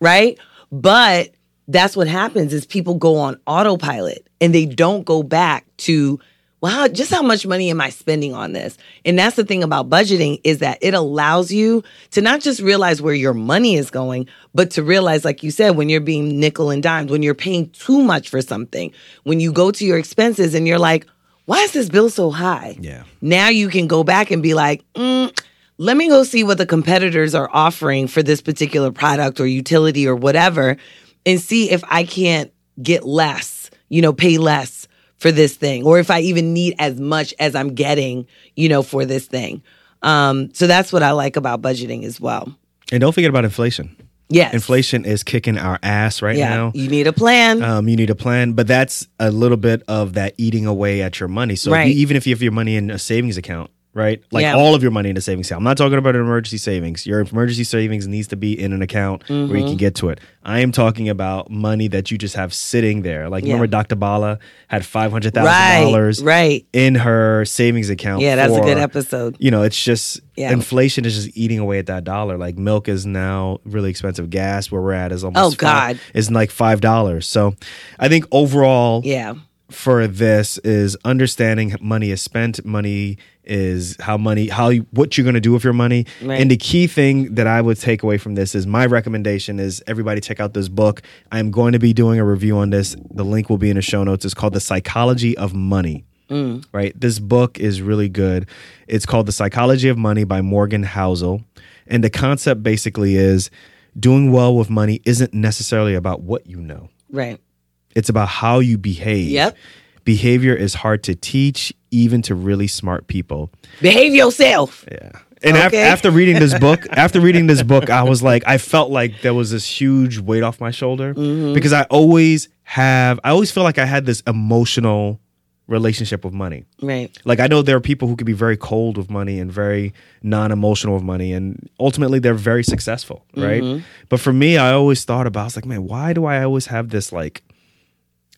right? But that's what happens is people go on autopilot and they don't go back to wow just how much money am i spending on this and that's the thing about budgeting is that it allows you to not just realize where your money is going but to realize like you said when you're being nickel and dimed when you're paying too much for something when you go to your expenses and you're like why is this bill so high Yeah. now you can go back and be like, mm, let me go see what the competitors are offering for this particular product or utility or whatever and see if I can't get less, you know, pay less for this thing or if I even need as much as I'm getting, you know, for this thing. Um, so that's what I like about budgeting as well. and don't forget about inflation. Yes. Inflation is kicking our ass right Yeah. now. You need a plan. Um, you need a plan, but that's a little bit of that eating away at your money. So Right. you, even if you have your money in a savings account, right? Like Yeah. all of your money in a savings account. I'm not talking about an emergency savings. Your emergency savings needs to be in an account where Mm-hmm. you can get to it. I am talking about money that you just have sitting there. Like Yeah. remember Dr. Bala had five hundred thousand right. dollars Right. in her savings account. Yeah, that's a good episode. you know, it's just Yeah. inflation is just eating away at that dollar. Like milk is now really expensive. Gas where we're at is almost Oh, God. is like five dollars. So I think overall Yeah. for this is understanding money is spent, money is how money how you, what you're going to do with your money. Right. and the key thing that i would take away from this is my recommendation is everybody check out this book. I'm going to be doing a review on this. The link will be in the show notes. It's called the psychology of money. Mm. Right? This book is really good. It's called the psychology of money by morgan housel. And the concept basically is doing well with money isn't necessarily about what you know. Right. it's about how you behave. Yep. Behavior is hard to teach even to really smart people Behave yourself. yeah. And af- after reading this book, <laughs> after reading this book, I was like, I felt like there was this huge weight off my shoulder Mm-hmm. because I always have, I always feel like I had this emotional relationship with money. Right. Like I know there are people who can be very cold with money and very non-emotional with money, and ultimately they're very successful, right? Mm-hmm. But for me, I always thought about, I was like, man, why do I always have this like?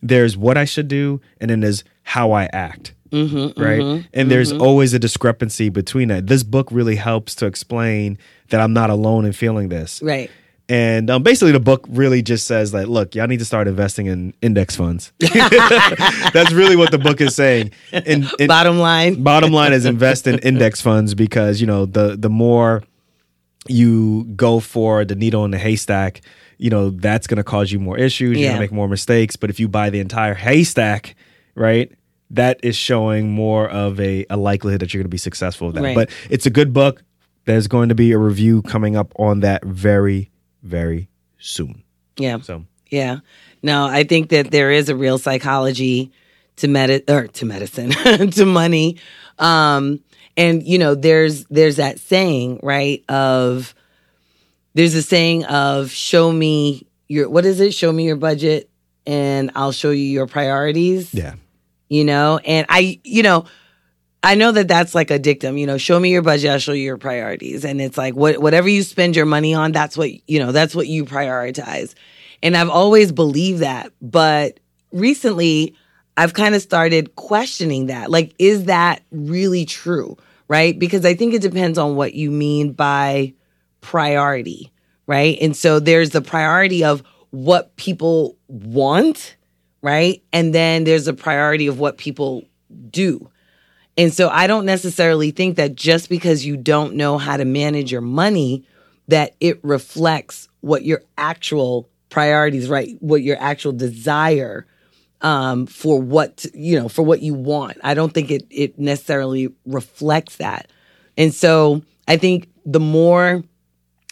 There's what I should do, and then there's how I act, Mm-hmm, right? And there's always a discrepancy between that. This book really helps to explain that I'm not alone in feeling this. Right. And um, basically, the book really just says that look, y'all need to start investing in index funds. <laughs> That's really what the book is saying. And, and Bottom line. bottom line is invest in index funds because you know the the more you go for the needle in the haystack, you know that's going to cause you more issues. You're going to make more mistakes. But if you buy the entire haystack, right? That is showing more of a, a likelihood that you're going to be successful with that. Right. But it's a good book. There's going to be a review coming up on that very, very soon. Yeah. So Yeah. No, I think that there is a real psychology to med or to medicine, <laughs> to money. Um, and you know, there's there's that saying, right? Of there's a saying of show me your what is it? Show me your budget and I'll show you your priorities. yeah, You know, and I, you know, I know that that's like a dictum, you know, show me your budget, I'll show you your priorities. And it's like what whatever you spend your money on, that's what, you know, that's what you prioritize. And I've always believed that, but recently I've kind of started questioning that. Like is that really true? Right? Because I think it depends on what you mean by priority, right? And so there's the priority of what people want, right? And then there's a priority of what people do. And so I don't necessarily think that just because you don't know how to manage your money that it reflects what your actual priorities, right? What your actual desire um for what you know for what you want i don't think it it necessarily reflects that and so i think the more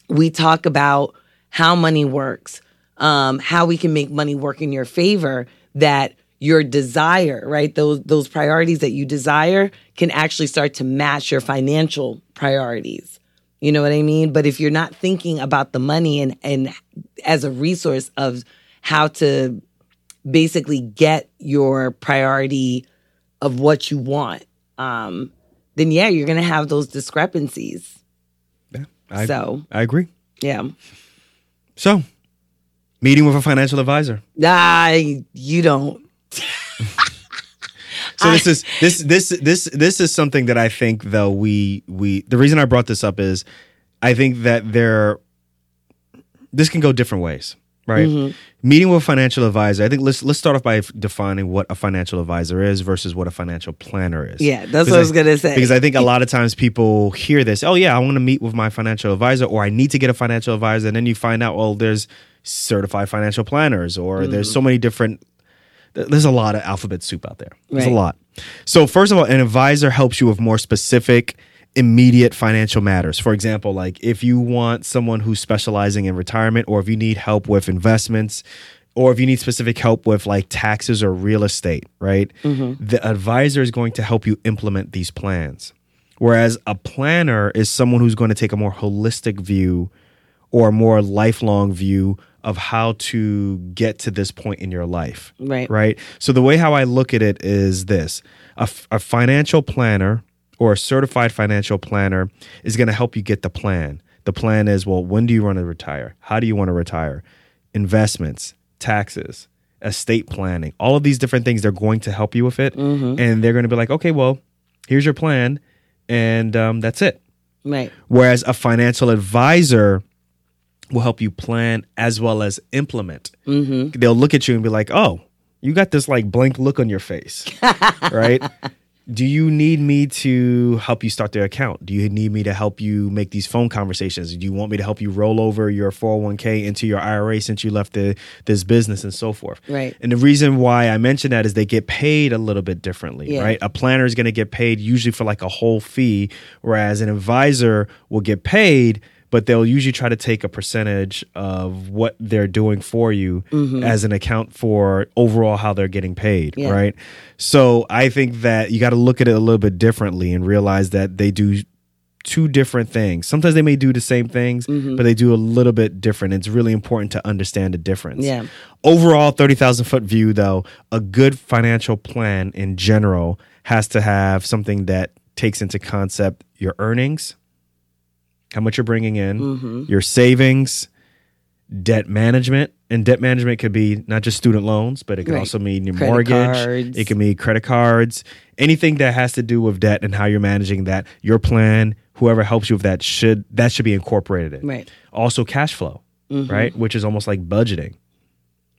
we talk about how money works um how we can make money work in your favor that your desire right those those priorities that you desire can actually start to match your financial priorities you know what i mean but if you're not thinking about the money and and as a resource of how to basically get your priority of what you want, um, then yeah, you're gonna have those discrepancies. I, So I agree. yeah, So, meeting with a financial advisor. I you don't. <laughs> So this is this this this this is something that I think though we we the reason I brought this up is I think that there this can go different ways, right? Mm-hmm. Meeting with a financial advisor. I think let's let's start off by defining what a financial advisor is versus what a financial planner is. Yeah, that's Because what I was gonna say. Because I think a lot of times people hear this, oh yeah, I want to meet with my financial advisor, or I need to get a financial advisor, and then you find out, well, there's certified financial planners, or there's so many different. There's a lot of alphabet soup out there. There's Right. a lot. So first of all, an advisor helps you with more specific, immediate financial matters. For example, like if you want someone who's specializing in retirement, or if you need help with investments, or if you need specific help with like taxes or real estate, right? Mm-hmm. The advisor is going to help you implement these plans. Whereas a planner is someone who's going to take a more holistic view or a more lifelong view of how to get to this point in your life. Right. Right. So the way how I look at it is this a, f- a financial planner or a certified financial planner is going to help you get the plan. The plan is well, when do you want to retire? How do you want to retire? Investments, taxes, estate planning, all of these different things, they're going to help you with it. And they're going to be like, okay, well, here's your plan. And um, that's it. right, Whereas a financial advisor will help you plan as well as implement. Mm-hmm. They'll look at you and be like, "Oh, you got this like blank look on your face, <laughs> right? Do you need me to help you start their account? Do you need me to help you make these phone conversations? Do you want me to help you roll over your 401k into your IRA since you left the, this business and so forth? Right. And the reason why I mention that is they get paid a little bit differently, Yeah. right? A planner is going to get paid usually for like a whole fee, whereas an advisor will get paid, but they'll usually try to take a percentage of what they're doing for you mm-hmm. as an account for overall how they're getting paid, Yeah. right? So I think that you got to look at it a little bit differently and realize that they do two different things. Sometimes they may do the same things, mm-hmm. but they do a little bit different. It's really important to understand the difference. Yeah. Overall, 30,000 foot view, though, a good financial plan in general has to have something that takes into concept your earnings, how much you're bringing in, Mm-hmm. your savings, debt management. And debt management could be not just student loans, but it could Right. also mean your Credit mortgage. cards. It can be credit cards, anything that has to do with debt and how you're managing that. Your plan, whoever helps you with that, should that should be incorporated in. Right. Also, cash flow, Mm-hmm. right, which is almost like budgeting.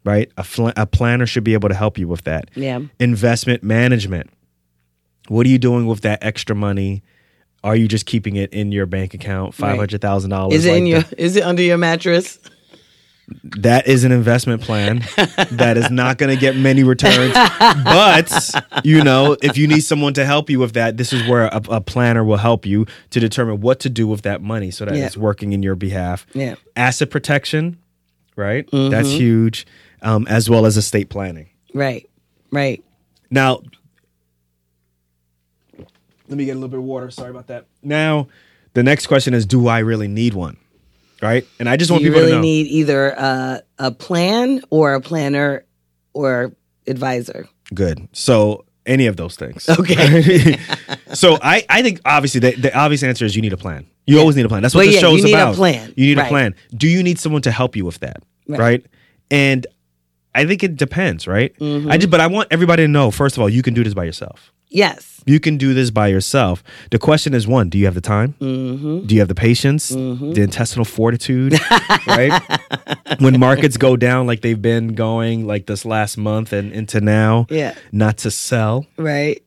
Right, a, fl- a planner should be able to help you with that. Yeah. Investment management. What are you doing with that extra money? Are you just keeping it in your bank account, five hundred thousand dollars? Is it in your? Is it under your mattress? that is an investment plan that is not going to get many returns. but you know, if you need someone to help you with that, this is where a, a planner will help you to determine what to do with that money so that Yeah. it's working in your behalf. Yeah. Asset protection, right? Mm-hmm. That's huge, um, as well as estate planning. Right. Right. Now, let me get a little bit of water. Sorry about that. Now, the next question is, do I really need one? Right, and I just want you people really to know. need either a, a plan or a planner or advisor? Good. So any of those things. Okay. <laughs> <laughs> so I, I think obviously the, the obvious answer is you need a plan. You always need a plan. That's what Well, the yeah, show's you need a about. plan. You need a plan. Do you need someone to help you with that? Right. Right. And I think it depends, right? Mm-hmm. I just but I want everybody to know, first of all, you can do this by yourself. Yes. You can do this by yourself. The question is one, do you have the time? Mm-hmm. Do you have the patience, the intestinal fortitude, <laughs> right? when markets go down like they've been going like this last month and into now, Yeah. not to sell. Right.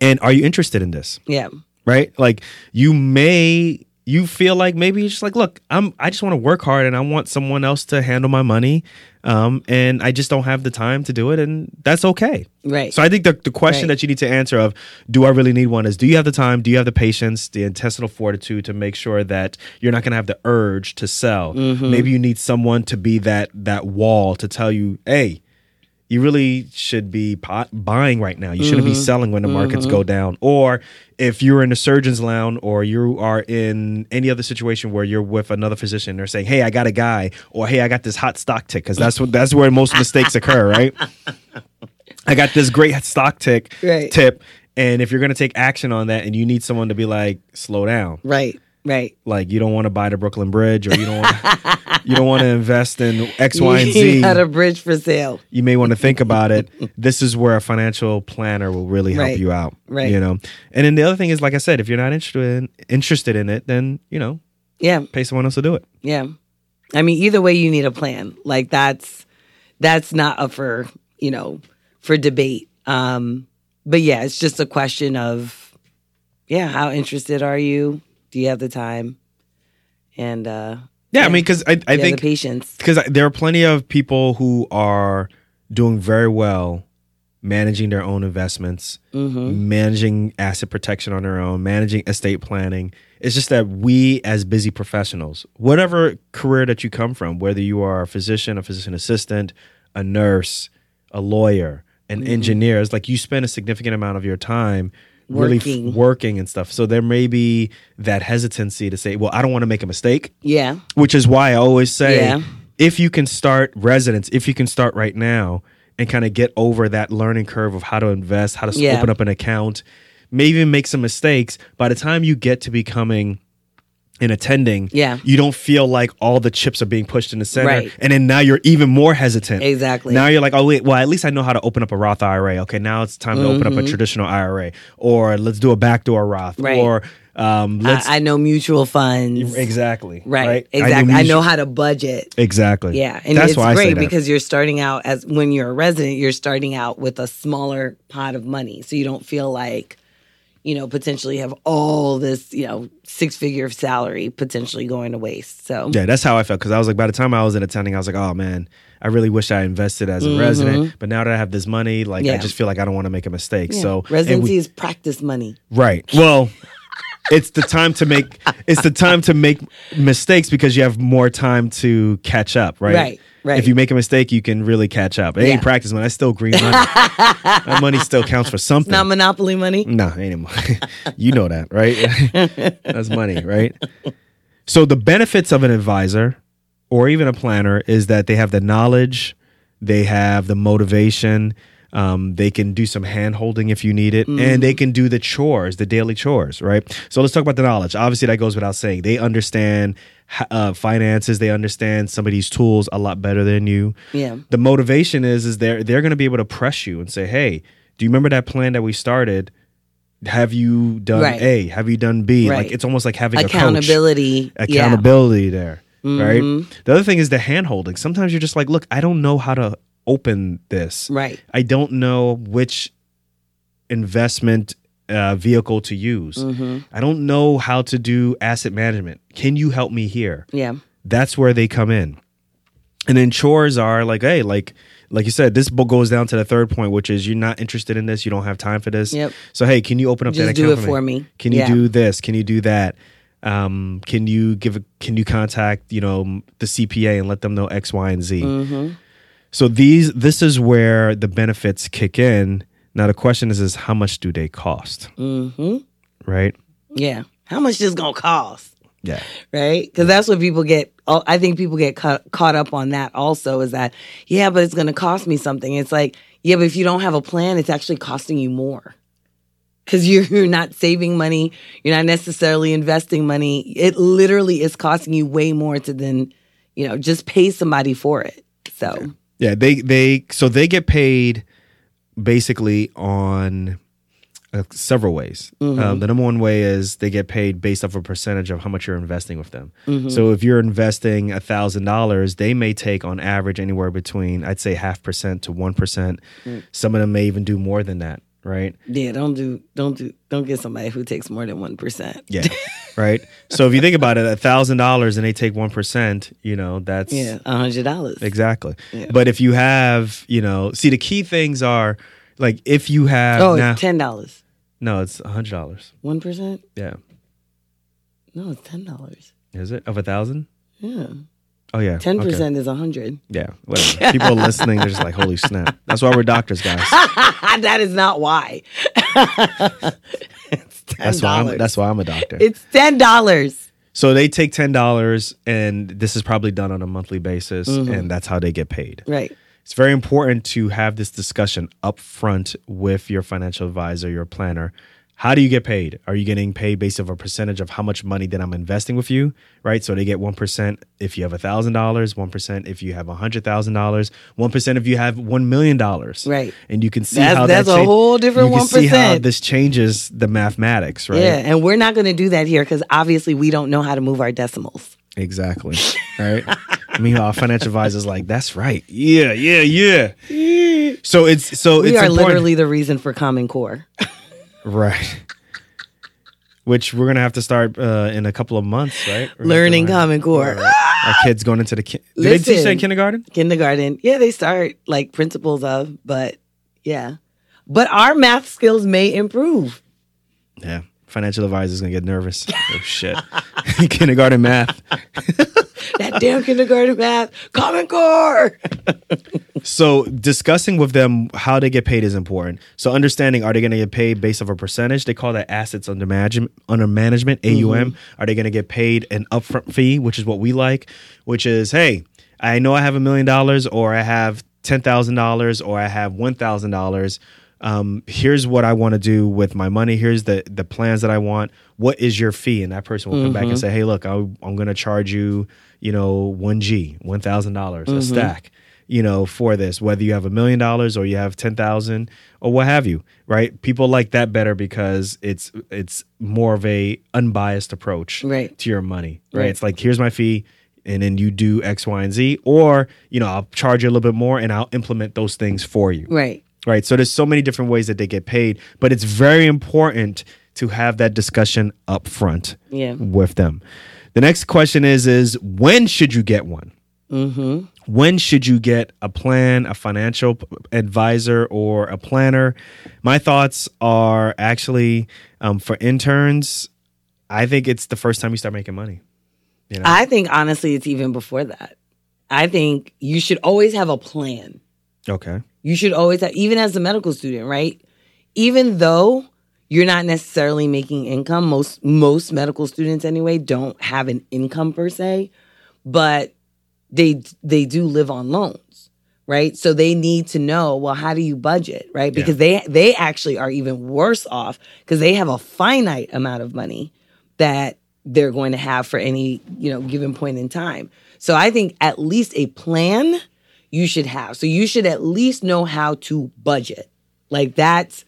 And are you interested in this? Yeah. Right? Like you may you feel like maybe you're just like, look, I'm I just want to work hard and I want someone else to handle my money. Um, and I just don't have the time to do it, and that's okay. Right. So I think the, the question Right. that you need to answer of do I really need one is do you have the time, do you have the patience, the intestinal fortitude to make sure that you're not going to have the urge to sell. Mm-hmm. Maybe you need someone to be that that wall to tell you, hey, you really should be pot- buying right now. You shouldn't Mm-hmm. be selling when the markets go down. Or if you're in a surgeon's lounge or you are in any other situation where you're with another physician, they're saying, "Hey, I got a guy," or "Hey, I got this hot stock tick," because that's what that's where most mistakes occur, right? I got this great stock tick Right. tip, and if you're gonna take action on that, and you need someone to be like, "Slow down," Right. Right. like you don't want to buy the Brooklyn Bridge, or you don't want <laughs> you don't want to invest in X, Y, and You Z <laughs> had a bridge for sale. you may want to think about it. this is where a financial planner will really help Right. you out. Right. You know. And then the other thing is, like I said, if you're not interested in interested in it, then you know, Yeah. pay someone else to do it. Yeah. I mean, either way, you need a plan. Like that's that's not up for you know for debate. Um, but yeah, it's just a question of yeah, how interested are you? Do you have the time? And uh, Yeah, I mean, because I, I do you have think the patience. because there are plenty of people who are doing very well managing their own investments, Mm-hmm. managing asset protection on their own, managing estate planning. It's just that we, as busy professionals, whatever career that you come from, whether you are a physician, a physician assistant, a nurse, a lawyer, an Mm-hmm. engineer, it's like you spend a significant amount of your time really f- Working. working and stuff. So there may be that hesitancy to say, well, I don't want to make a mistake Yeah. which is why I always say Yeah. if you can start residence, if you can start right now and kind of get over that learning curve of how to invest, how to Yeah. open up an account, maybe make some mistakes, by the time you get to becoming an attending, Yeah. you don't feel like all the chips are being pushed in the center. Right. And then now you're even more hesitant. Exactly. Now you're like, oh wait, well at least I know how to open up a Roth IRA. Okay, now it's time to open up a traditional IRA, or let's do a backdoor Roth, Mm-hmm. Right. or um, let's I, I know mutual funds. exactly Right. right Exactly. I know, mutual- how to budget. Exactly. Yeah, and that's it's why I say great that. because you're starting out as when you're a resident, you're starting out with a smaller pot of money, so you don't feel like you know, potentially have all this, you know, six figure salary potentially going to waste. So Yeah, that's how I felt because I was like, by the time I was in attending, I was like, oh man, I really wish I invested as a resident. But now that I have this money, like I Mm-hmm. Just feel like I don't want to make a mistake. yeah. So residency we- is practice money. right. Well, it's the time to make it's the time to make mistakes because you have more time to catch up, right? Right, right. If you make a mistake, you can really catch up. It Yeah. ain't practice money. That's still green money. that money still counts for something. Not monopoly money. No, ain't anymore. <laughs> you know that, right? <laughs> That's money, right? So the benefits of an advisor or even a planner is that they have the knowledge, they have the motivation, um, they can do some hand holding if you need it, and they can do the chores, the daily chores, right? So let's talk about the knowledge. Obviously, that goes without saying. They understand uh, finances, they understand some of these tools a lot better than you Yeah. the motivation is is they're they're going to be able to press you and say hey do you remember that plan that we started have you done Right. a have you done b Right. like it's almost like having Accountability. a coach Yeah. accountability there right Mhm. the other thing is the hand holding sometimes you're just like look i don't know how to open this Right. i don't know which investment uh, vehicle to use hmm i don't know how to do asset management can you help me here Yeah. that's where they come in. And then chores are like, hey, like like you said, this book goes down to the third point, which is you're not interested in this, you don't have time for this. Yep. So hey, can you open up that Just account do it for me? me. Can you Yeah. do this? Can you do that? Um, can you give a, can you contact, you know, the CPA and let them know X, Y, and Z? hmm So these this is where the benefits kick in. Now the question is is how much do they cost? hmm Right? Yeah. How much is this gonna cost? Yeah. right? Because that's what people get. I think people get ca- caught up on that. Also, is that yeah, but it's going to cost me something. It's like yeah, but if you don't have a plan, it's actually costing you more because you're, you're not saving money. You're not necessarily investing money. It literally is costing you way more to then you know just pay somebody for it. So Yeah, they they so they get paid basically on uh, several ways. Um, the number one way is they get paid based off a percentage of how much you're investing with them. So if you're investing a thousand dollars, they may take on average anywhere between I'd say half percent to one percent. Some of them may even do more than that. Right? yeah, don't do don't do don't get somebody who takes more than one percent. Yeah. <laughs> right. So if you think about it, a thousand dollars and they take one percent, you know that's Yeah, a hundred dollars. Exactly. Yeah. But if you have, you know, see the key things are like if you have Oh, now, ten dollars. no, it's a hundred dollars. One percent? Yeah. No, it's ten dollars. Is it of a thousand? Yeah, Oh yeah. ten Okay. percent is a hundred. Yeah. Whatever. People listening, they're just like, holy snap. That's why we're doctors, guys. <laughs> that is not why. <laughs> That's why I'm that's why I'm a doctor. It's ten dollars. so they take ten dollars and this is probably done on a monthly basis Mm-hmm. and that's how they get paid. Right. It's very important to have this discussion up front with your financial advisor, your planner. How do you get paid? Are you getting paid based of a percentage of how much money that I'm investing with you? Right. So they get 1% if you have $1,000, 1% if you have $100,000, 1% if you have $1 million. Right. And you can see That's- how that's that a whole different you can see how 1%. this changes the mathematics, right? Yeah, and we're not going to do that here because obviously we don't know how to move our decimals. Exactly. <laughs> Right. Meanwhile, our financial advisor's like, that's right. Yeah, yeah, yeah. So it's so We it's are important. literally the reason for Common Core. <laughs> Right. Which we're gonna have to start uh, in a couple of months, right? We're gonna have to Learning learn- Common Core. Our kids going into the ki- do they teach that in kindergarten? Kindergarten. Yeah, they start like principles of, but yeah. But our math skills may improve. Yeah. Financial advisor's gonna get nervous. Oh shit. <laughs> kindergarten math. <laughs> That damn kindergarten math. Common Core. <laughs> So discussing with them how they get paid is important. So understanding are they going to get paid based off a percentage? They call that assets under management. Under management AUM. Are they going to get paid an upfront fee, which is what we like, which is hey, I know I have a million dollars, or I have ten thousand dollars, or I have one thousand dollars. Um, here's what I want to do with my money. Here's the the plans that I want. What is your fee? And that person will come back and mm-hmm. say, Hey, look, I, I'm going to charge you, you know, one G, one thousand dollars a mm-hmm. stack you know, for this, whether you have a million dollars or you have 10,000 or what have you, right? People like that better because it's it's more of a unbiased approach Right. to your money, right? Right. It's like here's my fee and then you do X, Y, and Z or, you know, I'll charge you a little bit more and I'll implement those things for you. Right. Right. So there's so many different ways that they get paid, but it's very important to have that discussion up front Yeah. with them. The next question is is when should you get one? Mm-hmm. When should you get a plan, a financial advisor, or a planner? My thoughts are actually um, for interns. I think it's the first time you start making money. You know? I think honestly, it's even before that. I think you should always have a plan. okay. You should always have, even as a medical student, right? Even though you're not necessarily making income, most most medical students anyway don't have an income per se, but they they do live on loans, right? So they need to know, well, how do you budget, right? Because they they actually are even worse off because they have a finite amount of money that they're going to have for any, you know, given point in time. So I think at least a plan you should have. So you should at least know how to budget. Like that's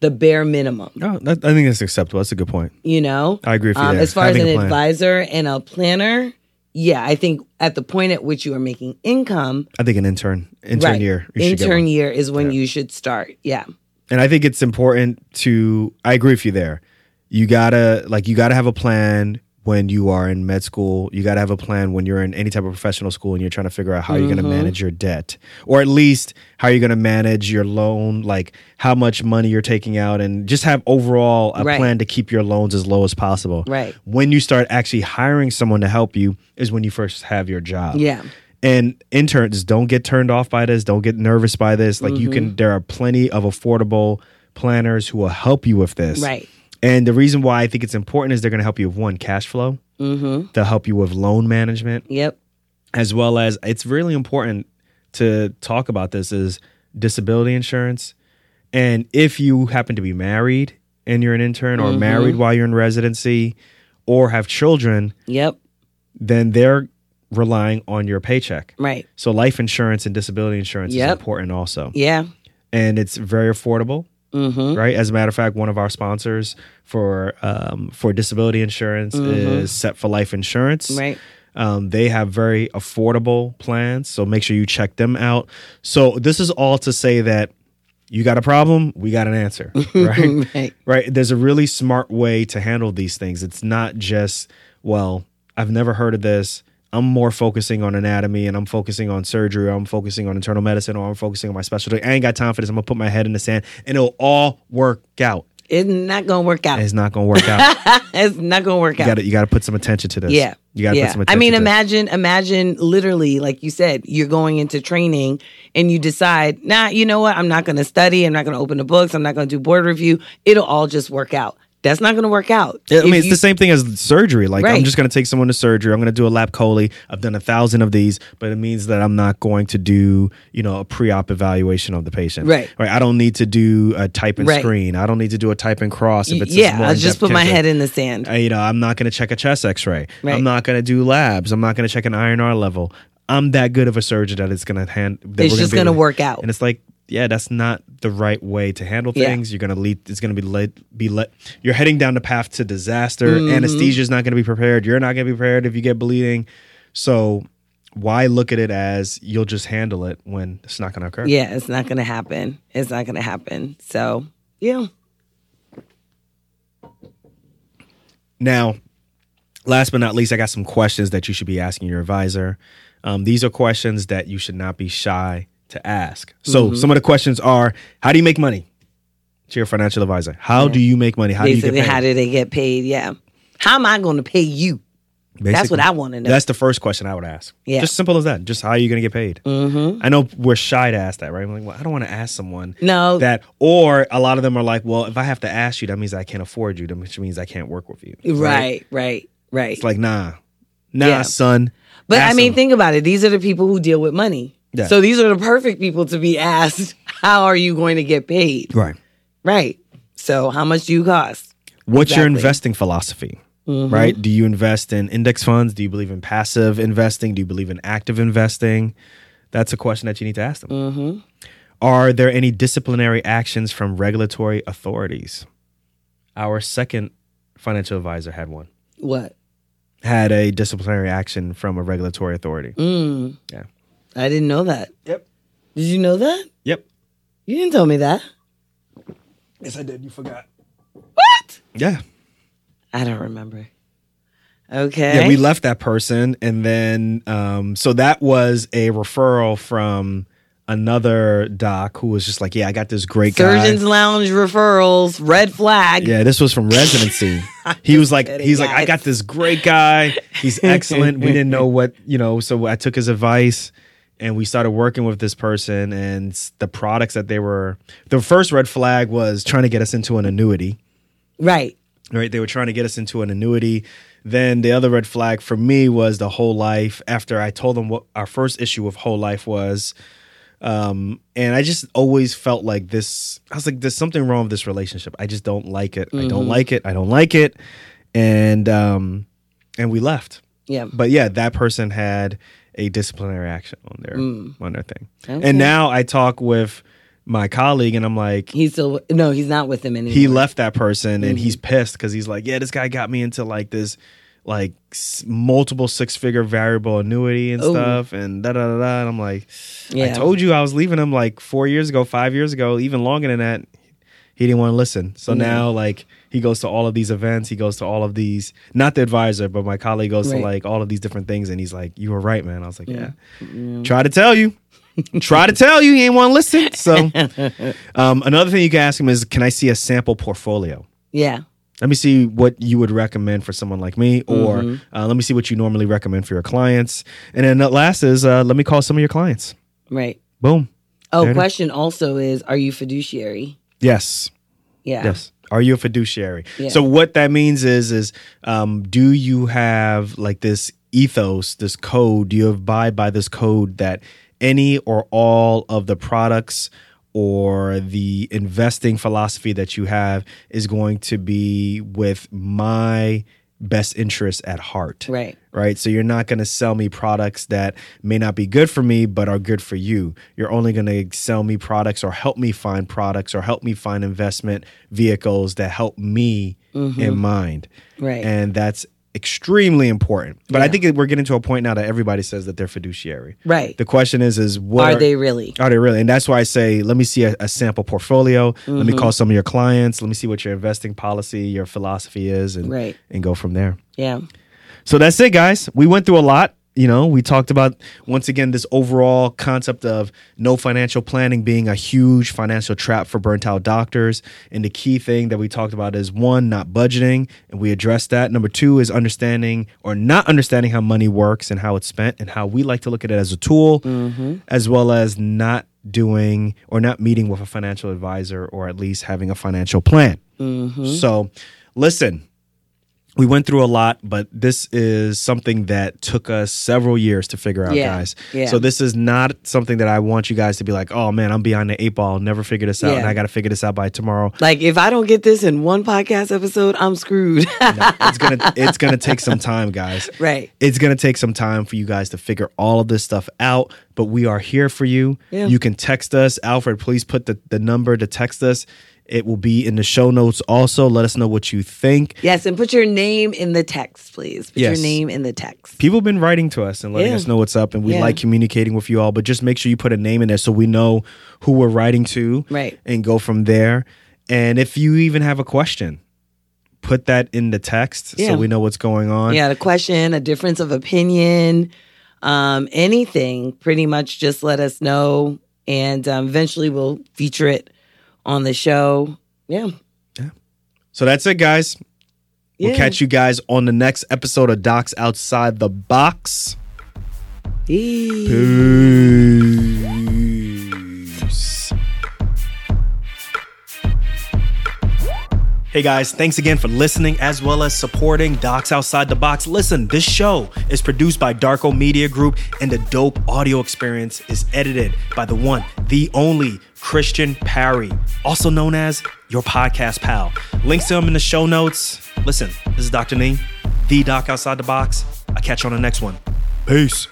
the bare minimum, Oh, that, I think that's acceptable. That's a good point. you know? I agree with you Um, as far Having as an advisor and a planner, yeah, I think at the point at which you are making income, I think an intern, intern right, year, you should get intern year is when you should start. Yeah. and I think it's important to. I agree with you there. You gotta like you gotta have a plan when you are in med school. You gotta have a plan when you're in any type of professional school and you're trying to figure out how you're Mm-hmm. gonna manage your debt, or at least how you're gonna manage your loan, like how much money you're taking out, and just have overall a Right. plan to keep your loans as low as possible. Right. When you start actually hiring someone to help you is when you first have your job. Yeah. and interns don't get turned off by this don't get nervous by this like you Mm-hmm. can there are plenty of affordable planners who will help you with this Right. And the reason why i think it's important is they're going to help you with one cash flow Mm-hmm. they'll help you with loan management Yep. as well as it's really important to talk about this is disability insurance and if you happen to be married and you're an intern or married while you're in residency or have children Yep. then they're relying on your paycheck Right. so life insurance and disability insurance Yep. is important also. Yeah. And it's very affordable, Mm-hmm. right? As a matter of fact, one of our sponsors for um, for disability insurance is Set for Life Insurance. Mm-hmm. Right. Um, they have very affordable plans, so make sure you check them out. So this is all to say that you got a problem, we got an answer, <laughs> right? Right. right? There's a really smart way to handle these things. It's not just, well, I've never heard of this. I'm more focusing on anatomy and I'm focusing on surgery or I'm focusing on internal medicine or I'm focusing on my specialty. I ain't got time for this. I'm gonna put my head in the sand and it'll all work out. It's not gonna work out. It's not gonna work out. <laughs> it's not gonna work you out. gotta you gotta put some attention to this. Yeah. You gotta yeah. put some attention this. I mean, imagine, imagine literally, like you said, you're going into training and you decide, nah, you know what? I'm not going to study. I'm not going to open the books. I'm not going to do board review. It'll all just work out. That's not going to work out. I mean, it's you- the same thing as surgery. Like, I'm just going to take someone to surgery. I'm going to do a lap chole. I've done a thousand of these, but it means that I'm not going to do, you know, a pre-op evaluation of the patient. Right. Right. I don't need to do a type and Right. screen. I don't need to do a type and cross if it's yeah, I'll just put my head in the sand. I- you know, I'm not going to check a chest X-ray. Right. I'm not going to do labs. I'm not going to check an INR level. I'm that good of a surgeon that it's going to hand. That It's we're just going to work out. And it's like, yeah, that's not the right way to handle Yeah. things. You're going to lead. It's going to be let be let. You're heading down the path to disaster. Mm-hmm. Anesthesia is not going to be prepared. You're not going to be prepared if you get bleeding. So why look at it as you'll just handle it when it's not going to occur? Yeah, it's not going to happen. It's not going to happen. So, yeah. Now, last but not least, I got some questions that you should be asking your advisor. Um, these are questions that you should not be shy to ask. So, Mm-hmm. some of the questions are: How do you make money? To your financial advisor, how do you make money? How do you get paid? how do they get paid? Yeah. How am I going to pay you? That's what I want to know. That's the first question I would ask. Yeah. just simple as that. Just how are you going to get paid? mm-hmm. I know we're shy to ask that, right? I'm like, well, I don't want to ask someone No, that, or a lot of them are like, well, if I have to ask you, that means I can't afford you, which means I can't work with you. right, right, right. It's like, nah, nah, Yeah. son. But I mean, them. think about it. These are the people who deal with money. Yeah. So these are the perfect people to be asked, <laughs> how are you going to get paid? right. Right. So how much do you cost? What's your investing philosophy? Mhm. Right? Do you invest in index funds? Do you believe in passive investing? Do you believe in active investing? That's a question that you need to ask them. Mm-hmm. Are there any disciplinary actions from regulatory authorities? Our second financial advisor had one. What? Had a disciplinary action from a regulatory authority. Mm. Yeah. I didn't know that. Yep. Did you know that? Yep. You didn't tell me that. Yes, I did. You forgot. What? Yeah. I don't remember. Okay. Yeah, we left that person, and then um, so that was a referral from another doc who was just like, "Yeah, I got this great Surgeons guy." Lounge referrals, red flag. Yeah, this was from residency. <laughs> he was like, kidding, he's like, I got this great guy. He's excellent. we didn't know <laughs> what you know, so I took his advice. And we started working with this person, and the products that they were. The first red flag was trying to get us into an annuity. Right. right? They were trying to get us into an annuity. Then the other red flag for me was the whole life. After I told them what our first issue of whole life was, um, and I just always felt like this. I was like, "There's something wrong with this relationship. I just don't like it. I don't like it. I don't like it." And um, and we left. Yeah. But yeah, that person had a disciplinary action on their on their thing. Okay. And now I talk with my colleague, and I'm like, He's still no, he's not with him anymore. he left that person and Mm-hmm. he's pissed because he's like, yeah, this guy got me into like this like s- multiple six figure variable annuity and Ooh. stuff and da da da da. And I'm like, I told you I was leaving him like four years ago, five years ago, even longer than that. He didn't want to listen. So now like he goes to all of these events, he goes to all of these not the advisor, but my colleague goes Right. to like all of these different things and he's like, You were right, man. I was like, Yeah. Try to tell you. <laughs> Try to tell you, you ain't want to listen. So <laughs> um, another thing you can ask him is, can I see a sample portfolio? Yeah. Let me see what you would recommend for someone like me, or Mm-hmm. uh, let me see what you normally recommend for your clients. And then the last is, uh, let me call some of your clients. Right. Boom. Oh, There question also is are you fiduciary? Yes. Yeah. Yes. Are you a fiduciary? Yeah. So what that means is, is um, do you have like this ethos, this code? Do you abide by this code that any or all of the products or the investing philosophy that you have is going to be with my best interest at heart? Right. Right? So you're not going to sell me products that may not be good for me, but are good for you. You're only going to sell me products or help me find products or help me find investment vehicles that help me in mind. Mm-hmm. Right. And that's extremely important. But I think we're getting to a point now that everybody says that they're fiduciary. Right. The question is, is what Are they really? Are they really? And that's why I say, let me see a, a sample portfolio. Let Mm-hmm. me call some of your clients. Let me see what your investing policy, your philosophy is, and Right. and go from there. Yeah. So that's it, guys. We went through a lot. You know, we talked about once again this overall concept of no financial planning being a huge financial trap for burnt out doctors. And the key thing that we talked about is one, not budgeting, and we addressed that. Number two is understanding or not understanding how money works and how it's spent and how we like to look at it as a tool, mm-hmm. as well as not doing or not meeting with a financial advisor or at least having a financial plan. Mm-hmm. So, listen, we went through a lot, but this is something that took us several years to figure out, Yeah, guys. yeah. So this is not something that I want you guys to be like, "Oh man, I'm behind the eight ball. Never figure this out, Yeah. and I got to figure this out by tomorrow." Like if I don't get this in one podcast episode, I'm screwed. <laughs> it's gonna it's gonna take some time, guys. <laughs> Right. It's gonna take some time for you guys to figure all of this stuff out. But we are here for you. You can text us, Alfred. Please put the the number to text us. It will be in the show notes. Also, let us know what you think. yes, and put your name in the text, please. Put Yes. your name in the text. people have been writing to us and letting Yeah. us know what's up and we Yeah. like communicating with you all but just make sure you put a name in there so we know who we're writing to Right. and go from there and if you even have a question put that in the text Yeah. so we know what's going on Yeah, a question, a difference of opinion, um, anything, pretty much just let us know. And um, eventually we'll feature it on the show. Yeah. Yeah. So that's it guys we'll catch you guys on the next episode of docs outside the box Peace. Peace. Hey guys, thanks again for listening as well as supporting Docs Outside the Box. Listen, this show is produced by Darko Media Group and the dope audio experience is edited by the one, the only Christian Parry, also known as your podcast pal. Links to him in the show notes. Listen, this is Dr. Nii, the Doc Outside the Box. I'll catch you on the next one. Peace.